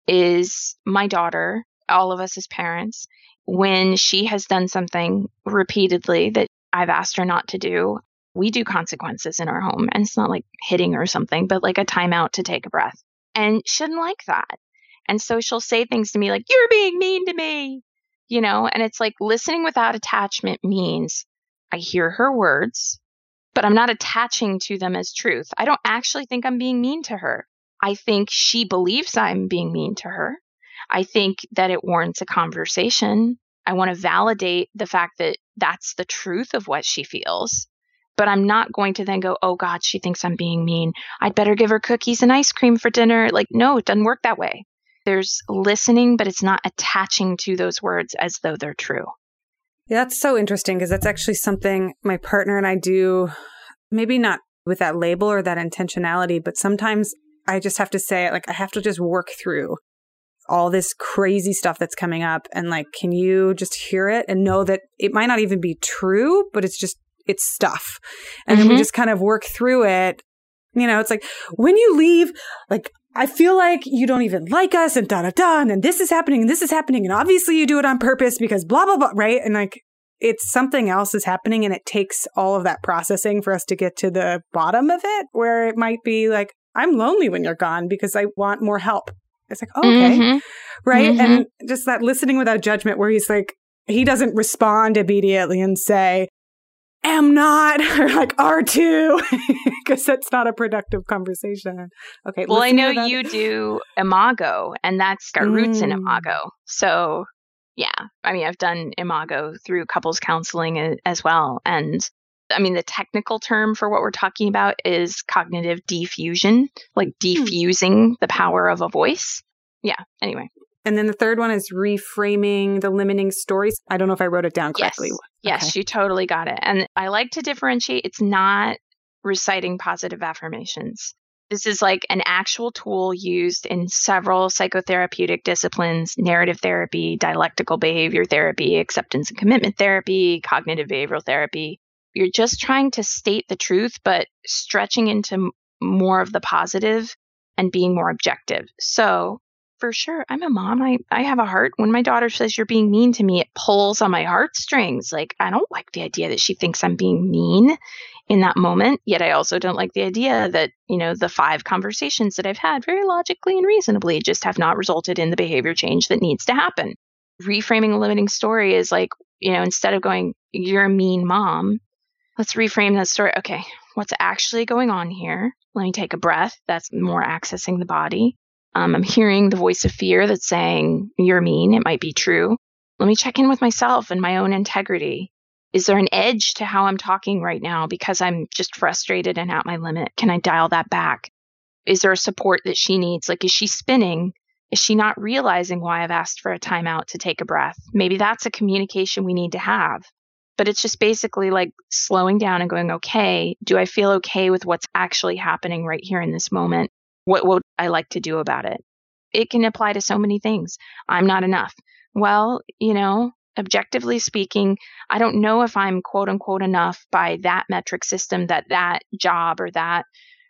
is my daughter, all of us as parents, when she has done something repeatedly that I've asked her not to do. We do consequences in our home, and it's not like hitting or something, but like a timeout to take a breath. And she didn't like that. And so she'll say things to me like, You're being mean to me, you know? And it's like listening without attachment means I hear her words, but I'm not attaching to them as truth. I don't actually think I'm being mean to her. I think she believes I'm being mean to her. I think that it warrants a conversation. I want to validate the fact that that's the truth of what she feels. But I'm not going to then go, oh God, she thinks I'm being mean. I'd better give her cookies and ice cream for dinner. Like, no, it doesn't work that way. There's listening, but it's not attaching to those words as though they're true. Yeah, that's so interesting because that's actually something my partner and I do, maybe not with that label or that intentionality, but sometimes I just have to say, like, I have to just work through all this crazy stuff that's coming up. And like, can you just hear it and know that it might not even be true, but it's just, it's stuff. And mm-hmm. then we mm-hmm. just kind of work through it. You know, it's like when you leave, like, I feel like you don't even like us and da da da. And then this is happening and this is happening. And obviously you do it on purpose because blah, blah, blah. Right. And like, it's something else is happening and it takes all of that processing for us to get to the bottom of it where it might be like, I'm lonely when you're gone because I want more help. It's like, oh, okay. Mm-hmm. Right. Mm-hmm. And just that listening without judgment where he's like, he doesn't respond immediately and say, am not, or like R2, because that's not a productive conversation. Okay. Well, I know you do Imago, and that's got roots in mm. Imago. So, yeah, I mean, I've done Imago through couples counseling as well. And I mean, the technical term for what we're talking about is cognitive defusion, like hmm. defusing the power of a voice. Yeah, anyway. And then the third one is reframing the limiting stories. I don't know if I wrote it down correctly. Yes, yes you totally got it. And I like to differentiate. It's not reciting positive affirmations. This is like an actual tool used in several psychotherapeutic disciplines narrative therapy, dialectical behavior therapy, acceptance and commitment therapy, cognitive behavioral therapy. You're just trying to state the truth, but stretching into more of the positive and being more objective. So, for sure, I'm a mom. I, I have a heart. When my daughter says you're being mean to me, it pulls on my heartstrings. Like, I don't like the idea that she thinks I'm being mean in that moment. Yet I also don't like the idea that, you know, the five conversations that I've had very logically and reasonably just have not resulted in the behavior change that needs to happen. Reframing a limiting story is like, you know, instead of going, you're a mean mom, let's reframe that story. Okay, what's actually going on here? Let me take a breath. That's more accessing the body. Um, I'm hearing the voice of fear that's saying, You're mean. It might be true. Let me check in with myself and my own integrity. Is there an edge to how I'm talking right now because I'm just frustrated and at my limit? Can I dial that back? Is there a support that she needs? Like, is she spinning? Is she not realizing why I've asked for a timeout to take a breath? Maybe that's a communication we need to have but it's just basically like slowing down and going, okay, do I feel okay with what's actually happening right here in this moment? What would I like to do about it? It can apply to so many things. I'm not enough. Well, you know, objectively speaking, I don't know if I'm quote unquote enough by that metric system that that job or that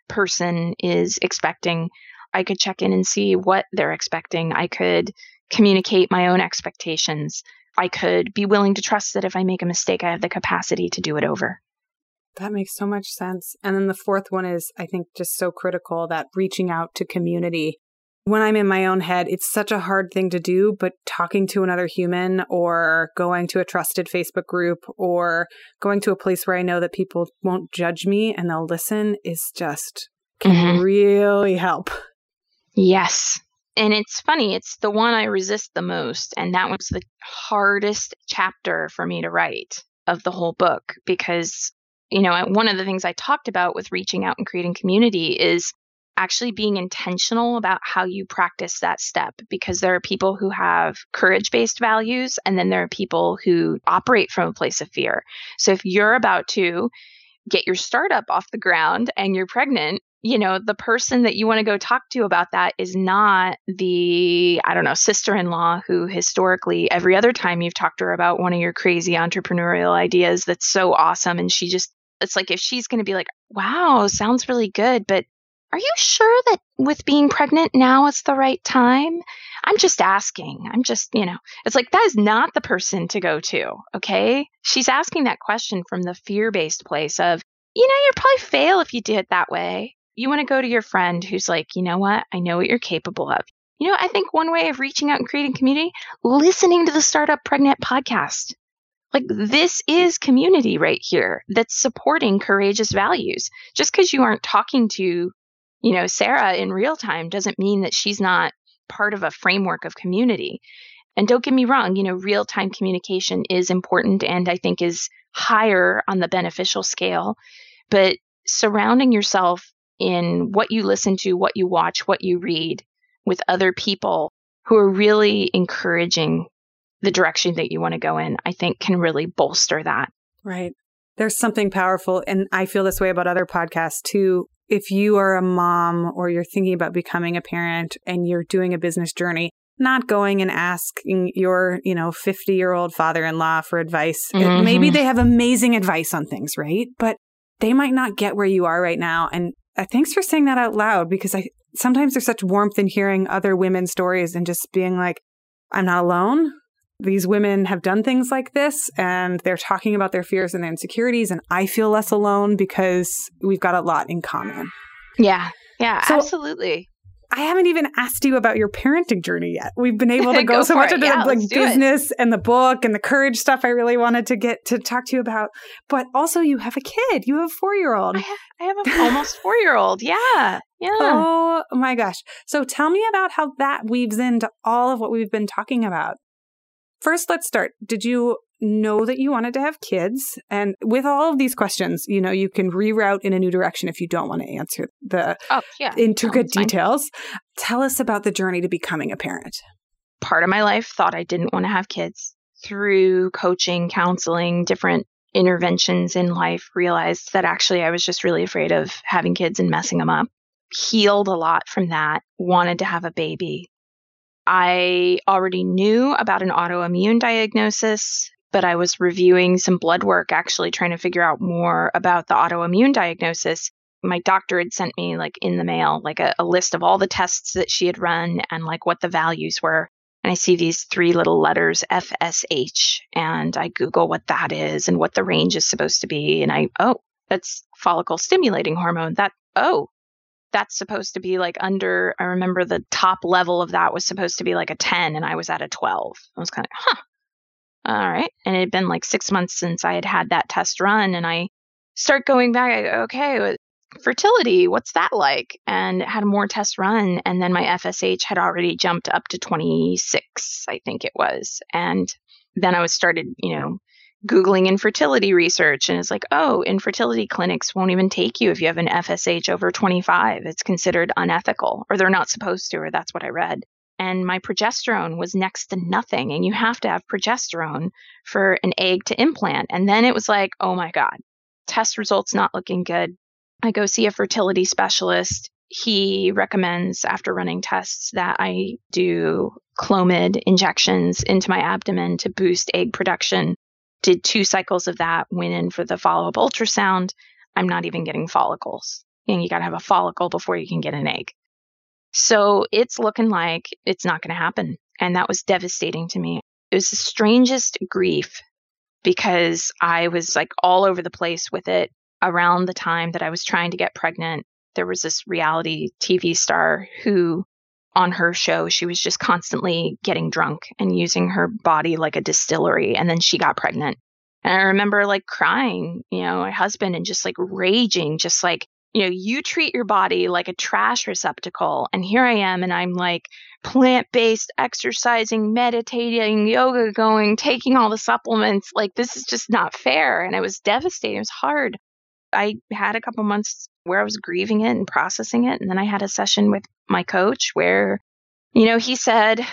person is expecting. I could check in and see what they're expecting. I could communicate my own expectations. I could be willing to trust that if I make a mistake, I have the capacity to do it over. That makes so much sense. And then the fourth one is, I think, just so critical that reaching out to community. When I'm in my own head, it's such a hard thing to do, but talking to another human or going to a trusted Facebook group or going to a place where I know that people won't judge me and they'll listen is just can mm-hmm. really help. Yes and it's funny, it's the one I resist the most. And that was the hardest chapter for me to write of the whole book because, you know, one of the things I talked about with reaching out and creating community is actually being intentional about how you practice that step because there are people who have courage based values and then there are people who operate from a place of fear. So if you're about to get your startup off the ground and you're pregnant, you know, the person that you want to go talk to about that is not the, I don't know, sister in law who historically, every other time you've talked to her about one of your crazy entrepreneurial ideas that's so awesome. And she just, it's like if she's going to be like, wow, sounds really good, but Are you sure that with being pregnant now is the right time? I'm just asking. I'm just, you know, it's like that is not the person to go to. Okay. She's asking that question from the fear based place of, you know, you'd probably fail if you did it that way. You want to go to your friend who's like, you know what? I know what you're capable of. You know, I think one way of reaching out and creating community, listening to the Startup Pregnant podcast. Like, this is community right here that's supporting courageous values. Just because you aren't talking to, you know, Sarah in real time doesn't mean that she's not part of a framework of community. And don't get me wrong, you know, real time communication is important and I think is higher on the beneficial scale. But surrounding yourself in what you listen to, what you watch, what you read with other people who are really encouraging the direction that you want to go in, I think can really bolster that. Right. There's something powerful. And I feel this way about other podcasts too. If you are a mom or you're thinking about becoming a parent and you're doing a business journey, not going and asking your, you know, 50 year old father in law for advice. Mm-hmm. Maybe they have amazing advice on things, right? But they might not get where you are right now. And uh, thanks for saying that out loud because I sometimes there's such warmth in hearing other women's stories and just being like, I'm not alone. These women have done things like this and they're talking about their fears and their insecurities. And I feel less alone because we've got a lot in common. Yeah. Yeah, so, absolutely. I haven't even asked you about your parenting journey yet. We've been able to go, go so much it. into yeah, the like business and the book and the courage stuff I really wanted to get to talk to you about. But also you have a kid. You have a four year old. I have, I have an almost four year old. Yeah. Yeah. Oh my gosh. So tell me about how that weaves into all of what we've been talking about. First, let's start. Did you know that you wanted to have kids. And with all of these questions, you know, you can reroute in a new direction if you don't want to answer the oh, yeah. intricate no, details. Fine. Tell us about the journey to becoming a parent. Part of my life thought I didn't want to have kids. Through coaching, counseling, different interventions in life, realized that actually I was just really afraid of having kids and messing them up. Healed a lot from that, wanted to have a baby. I already knew about an autoimmune diagnosis but I was reviewing some blood work, actually trying to figure out more about the autoimmune diagnosis. My doctor had sent me, like in the mail, like a, a list of all the tests that she had run and like what the values were. And I see these three little letters FSH, and I Google what that is and what the range is supposed to be. And I, oh, that's follicle stimulating hormone. That, oh, that's supposed to be like under, I remember the top level of that was supposed to be like a 10, and I was at a 12. I was kind of, huh, all right. And it had been like six months since I had had that test run. And I start going back, I go, okay, fertility, what's that like? And had more tests run. And then my FSH had already jumped up to 26, I think it was. And then I was started, you know, Googling infertility research. And it's like, oh, infertility clinics won't even take you if you have an FSH over 25. It's considered unethical, or they're not supposed to, or that's what I read and my progesterone was next to nothing. And you have to have progesterone for an egg to implant. And then it was like, oh my God, test results not looking good. I go see a fertility specialist. He recommends, after running tests, that I do Clomid injections into my abdomen to boost egg production. Did two cycles of that, went in for the follow up ultrasound. I'm not even getting follicles. And you got to have a follicle before you can get an egg. So it's looking like it's not going to happen. And that was devastating to me. It was the strangest grief because I was like all over the place with it around the time that I was trying to get pregnant. There was this reality TV star who, on her show, she was just constantly getting drunk and using her body like a distillery. And then she got pregnant. And I remember like crying, you know, my husband and just like raging, just like, you know, you treat your body like a trash receptacle. And here I am, and I'm like plant based, exercising, meditating, yoga going, taking all the supplements. Like, this is just not fair. And it was devastating. It was hard. I had a couple months where I was grieving it and processing it. And then I had a session with my coach where, you know, he said,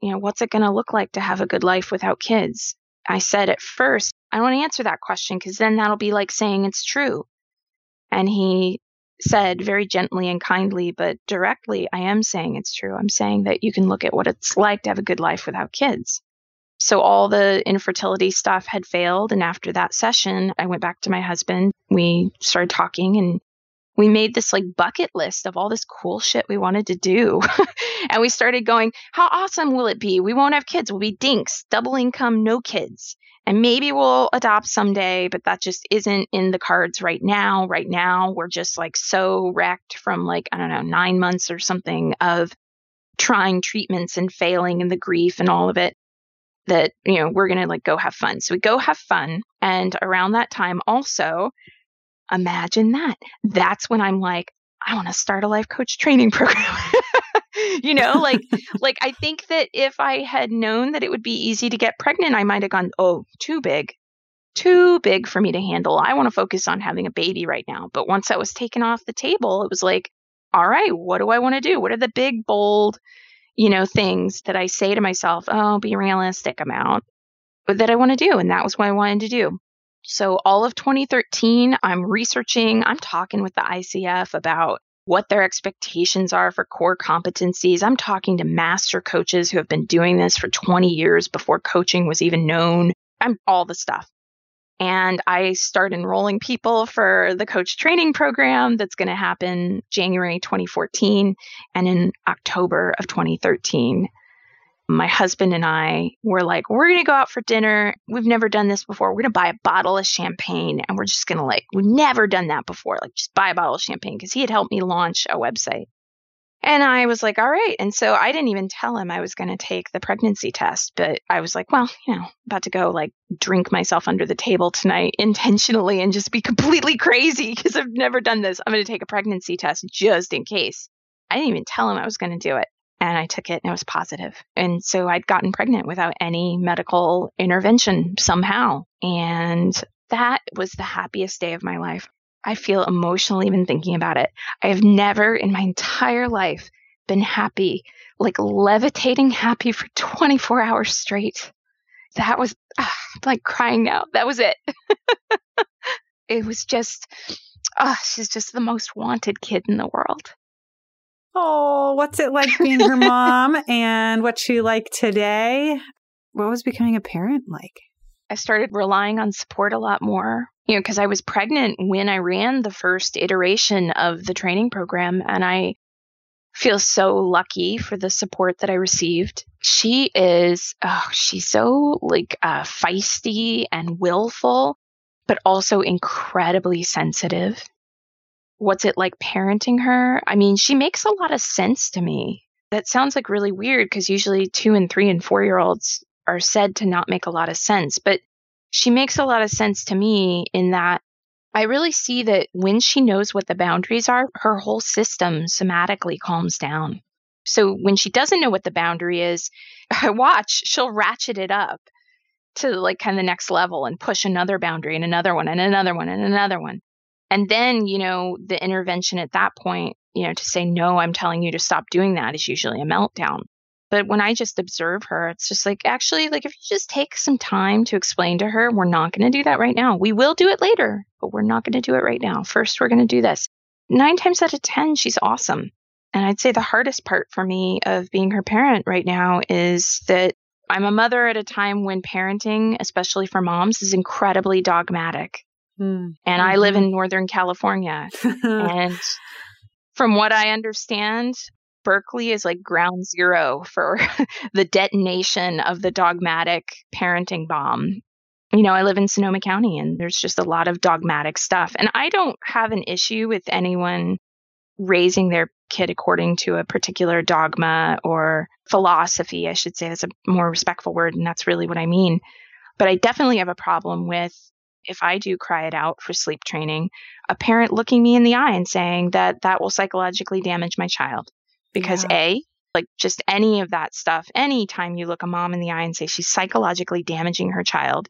you know, what's it going to look like to have a good life without kids? I said at first, I don't want to answer that question because then that'll be like saying it's true. And he said very gently and kindly, but directly, I am saying it's true. I'm saying that you can look at what it's like to have a good life without kids. So all the infertility stuff had failed. And after that session, I went back to my husband. We started talking and we made this like bucket list of all this cool shit we wanted to do. and we started going, how awesome will it be? We won't have kids. We'll be dinks, double income, no kids. And maybe we'll adopt someday, but that just isn't in the cards right now. Right now, we're just like so wrecked from like, I don't know, nine months or something of trying treatments and failing and the grief and all of it that, you know, we're going to like go have fun. So we go have fun. And around that time, also, imagine that. That's when I'm like, I want to start a life coach training program. you know, like like I think that if I had known that it would be easy to get pregnant, I might have gone, "Oh, too big. Too big for me to handle. I want to focus on having a baby right now." But once that was taken off the table, it was like, "All right, what do I want to do? What are the big bold, you know, things that I say to myself, "Oh, be realistic amount that I want to do." And that was what I wanted to do. So, all of 2013, I'm researching, I'm talking with the ICF about what their expectations are for core competencies. I'm talking to master coaches who have been doing this for 20 years before coaching was even known. I'm all the stuff. And I start enrolling people for the coach training program that's going to happen January 2014 and in October of 2013 my husband and I were like, we're going to go out for dinner. We've never done this before. We're going to buy a bottle of champagne and we're just going to like, we've never done that before. Like, just buy a bottle of champagne because he had helped me launch a website. And I was like, all right. And so I didn't even tell him I was going to take the pregnancy test, but I was like, well, you know, about to go like drink myself under the table tonight intentionally and just be completely crazy because I've never done this. I'm going to take a pregnancy test just in case. I didn't even tell him I was going to do it and I took it and it was positive. And so I'd gotten pregnant without any medical intervention somehow. And that was the happiest day of my life. I feel emotional even thinking about it. I have never in my entire life been happy, like levitating happy for 24 hours straight. That was ah, like crying now. That was it. it was just, oh, she's just the most wanted kid in the world. Oh, what's it like being her mom and what's she like today? What was becoming a parent like? I started relying on support a lot more, you know, because I was pregnant when I ran the first iteration of the training program. And I feel so lucky for the support that I received. She is, oh, she's so like uh, feisty and willful, but also incredibly sensitive what's it like parenting her? I mean, she makes a lot of sense to me. That sounds like really weird because usually two and three and four year olds are said to not make a lot of sense, but she makes a lot of sense to me in that I really see that when she knows what the boundaries are, her whole system somatically calms down. So when she doesn't know what the boundary is, watch, she'll ratchet it up to like kind of the next level and push another boundary and another one and another one and another one. And then, you know, the intervention at that point, you know, to say, no, I'm telling you to stop doing that is usually a meltdown. But when I just observe her, it's just like, actually, like if you just take some time to explain to her, we're not going to do that right now. We will do it later, but we're not going to do it right now. First, we're going to do this. Nine times out of 10, she's awesome. And I'd say the hardest part for me of being her parent right now is that I'm a mother at a time when parenting, especially for moms, is incredibly dogmatic. Mm. And I live mm-hmm. in Northern California. and from what I understand, Berkeley is like ground zero for the detonation of the dogmatic parenting bomb. You know, I live in Sonoma County and there's just a lot of dogmatic stuff. And I don't have an issue with anyone raising their kid according to a particular dogma or philosophy, I should say. That's a more respectful word, and that's really what I mean. But I definitely have a problem with if I do cry it out for sleep training, a parent looking me in the eye and saying that that will psychologically damage my child. Because yeah. A, like just any of that stuff, anytime you look a mom in the eye and say she's psychologically damaging her child,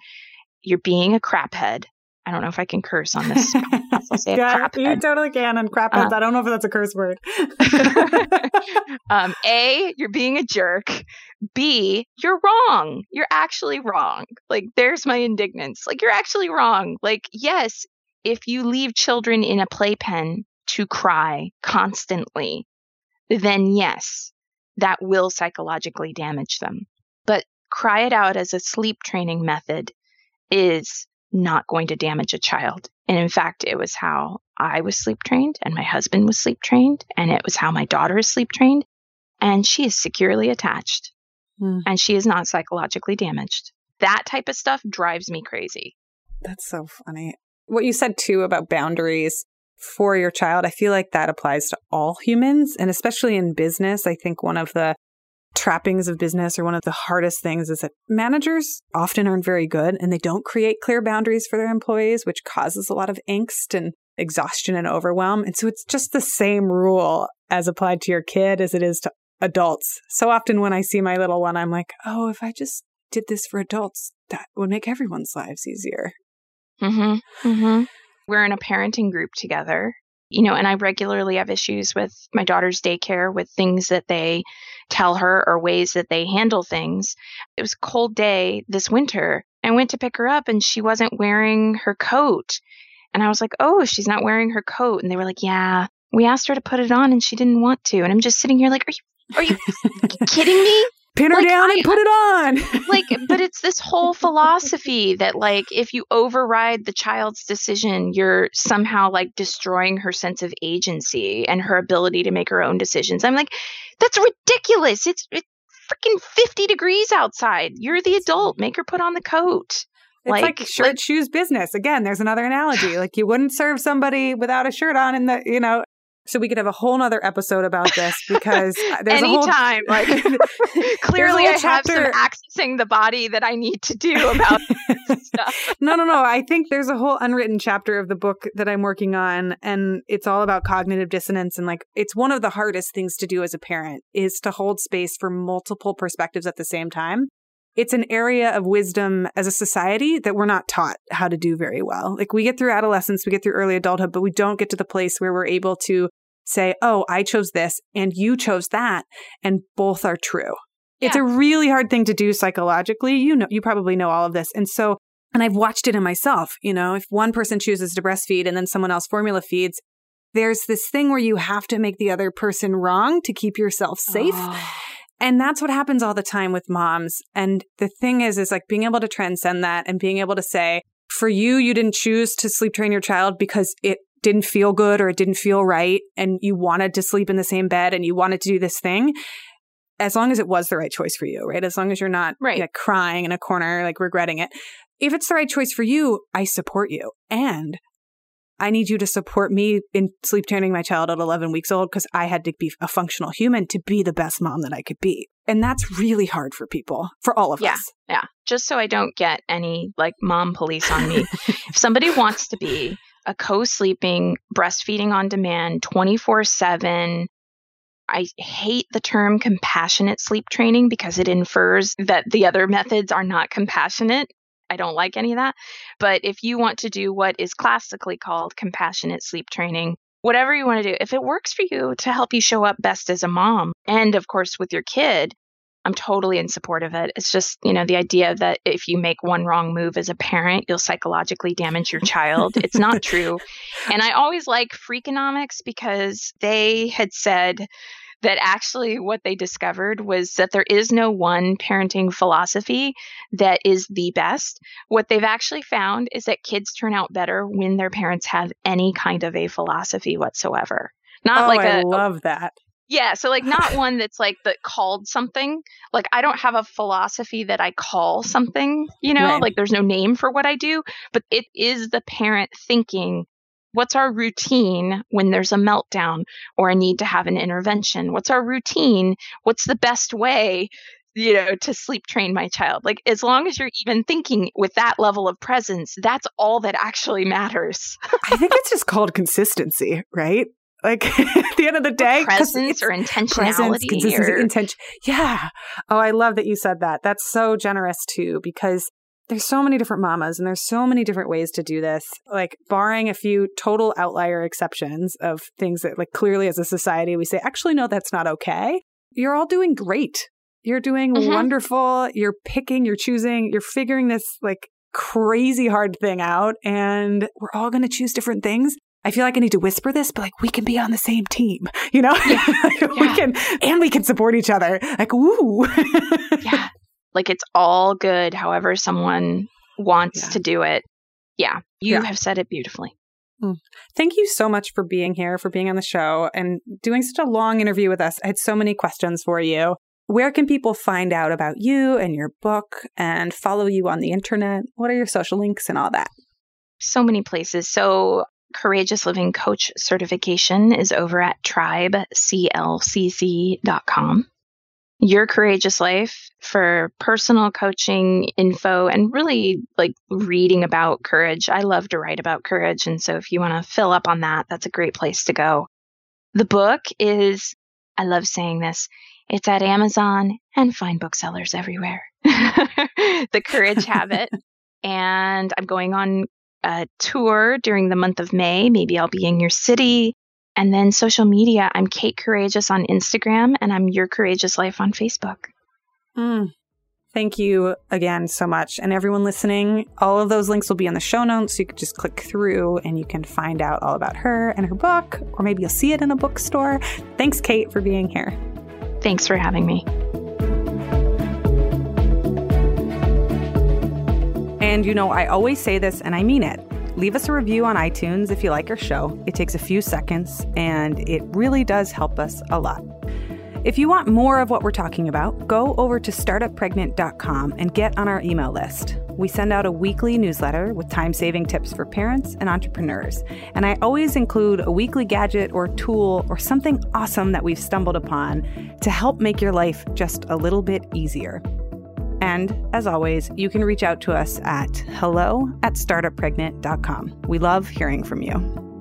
you're being a craphead I don't know if I can curse on this. Say yeah, you totally can. And crap uh, I don't know if that's a curse word. um, a, you're being a jerk. B, you're wrong. You're actually wrong. Like, there's my indignance. Like, you're actually wrong. Like, yes, if you leave children in a playpen to cry constantly, then yes, that will psychologically damage them. But cry it out as a sleep training method is not going to damage a child. And in fact, it was how I was sleep trained and my husband was sleep trained and it was how my daughter is sleep trained. And she is securely attached mm. and she is not psychologically damaged. That type of stuff drives me crazy. That's so funny. What you said too about boundaries for your child, I feel like that applies to all humans and especially in business. I think one of the trappings of business or one of the hardest things is that managers often aren't very good and they don't create clear boundaries for their employees, which causes a lot of angst and exhaustion and overwhelm. And so it's just the same rule as applied to your kid as it is to adults. So often when I see my little one, I'm like, oh, if I just did this for adults, that would make everyone's lives easier. Mm-hmm. Mm-hmm. We're in a parenting group together you know, and I regularly have issues with my daughter's daycare with things that they tell her or ways that they handle things. It was a cold day this winter. I went to pick her up and she wasn't wearing her coat. And I was like, oh, she's not wearing her coat. And they were like, yeah, we asked her to put it on and she didn't want to. And I'm just sitting here like, are you, are you kidding me? Pin her like, down I, and put it on. like, but it's this whole philosophy that, like, if you override the child's decision, you're somehow like destroying her sense of agency and her ability to make her own decisions. I'm like, that's ridiculous. It's, it's freaking 50 degrees outside. You're the adult. Make her put on the coat. It's like, like shirt like, shoes business. Again, there's another analogy. Like you wouldn't serve somebody without a shirt on in the, you know, so we could have a whole nother episode about this because uh, there's anytime. a whole time like clearly I have some accessing the body that I need to do about stuff. no, no, no. I think there's a whole unwritten chapter of the book that I'm working on, and it's all about cognitive dissonance. And like, it's one of the hardest things to do as a parent is to hold space for multiple perspectives at the same time. It's an area of wisdom as a society that we're not taught how to do very well. Like we get through adolescence, we get through early adulthood, but we don't get to the place where we're able to say, oh, I chose this and you chose that, and both are true. Yeah. It's a really hard thing to do psychologically. You know, you probably know all of this. And so, and I've watched it in myself. You know, if one person chooses to breastfeed and then someone else formula feeds, there's this thing where you have to make the other person wrong to keep yourself safe. Oh. And that's what happens all the time with moms. And the thing is, is like being able to transcend that and being able to say, for you, you didn't choose to sleep train your child because it didn't feel good or it didn't feel right and you wanted to sleep in the same bed and you wanted to do this thing as long as it was the right choice for you right as long as you're not right. like, crying in a corner like regretting it if it's the right choice for you i support you and I need you to support me in sleep training my child at 11 weeks old because I had to be a functional human to be the best mom that I could be. And that's really hard for people, for all of yeah, us. Yeah. Just so I don't get any like mom police on me. if somebody wants to be a co sleeping, breastfeeding on demand 24 7, I hate the term compassionate sleep training because it infers that the other methods are not compassionate. I don't like any of that. But if you want to do what is classically called compassionate sleep training, whatever you want to do, if it works for you to help you show up best as a mom, and of course with your kid, I'm totally in support of it. It's just, you know, the idea that if you make one wrong move as a parent, you'll psychologically damage your child. it's not true. And I always like Freakonomics because they had said that actually what they discovered was that there is no one parenting philosophy that is the best. What they've actually found is that kids turn out better when their parents have any kind of a philosophy whatsoever. Not oh, like I a love that. Yeah, so like not one that's like that called something. Like I don't have a philosophy that I call something, you know, right. like there's no name for what I do, but it is the parent thinking What's our routine when there's a meltdown or a need to have an intervention? What's our routine? What's the best way you know, to sleep train my child. Like, as long as you're even thinking with that level of presence, that's all that actually matters. I think it's just called consistency, right? Like at the end of the day, or presence or intentionality, presence, consistency, or... intention. Yeah. Oh, I love that you said that. That's so generous too, because there's so many different mamas and there's so many different ways to do this like barring a few total outlier exceptions of things that like clearly as a society we say actually no that's not okay you're all doing great you're doing mm-hmm. wonderful you're picking you're choosing you're figuring this like crazy hard thing out and we're all going to choose different things I feel like I need to whisper this, but like we can be on the same team, you know? Yeah. we yeah. can, and we can support each other. Like, ooh. yeah. Like it's all good, however someone wants yeah. to do it. Yeah, you yeah. have said it beautifully. Mm. Thank you so much for being here, for being on the show, and doing such a long interview with us. I had so many questions for you. Where can people find out about you and your book and follow you on the internet? What are your social links and all that? So many places. So, Courageous Living Coach certification is over at tribeclcc.com. Your Courageous Life for personal coaching info and really like reading about courage. I love to write about courage. And so if you want to fill up on that, that's a great place to go. The book is, I love saying this, it's at Amazon and fine booksellers everywhere. the Courage Habit. and I'm going on a tour during the month of May. Maybe I'll be in your city. And then social media, I'm Kate Courageous on Instagram and I'm Your Courageous Life on Facebook. Mm. Thank you again so much. And everyone listening, all of those links will be in the show notes. So you can just click through and you can find out all about her and her book, or maybe you'll see it in a bookstore. Thanks, Kate, for being here. Thanks for having me. And you know, I always say this and I mean it. Leave us a review on iTunes if you like our show. It takes a few seconds and it really does help us a lot. If you want more of what we're talking about, go over to startuppregnant.com and get on our email list. We send out a weekly newsletter with time saving tips for parents and entrepreneurs. And I always include a weekly gadget or tool or something awesome that we've stumbled upon to help make your life just a little bit easier. And as always, you can reach out to us at hello at startuppregnant.com. We love hearing from you.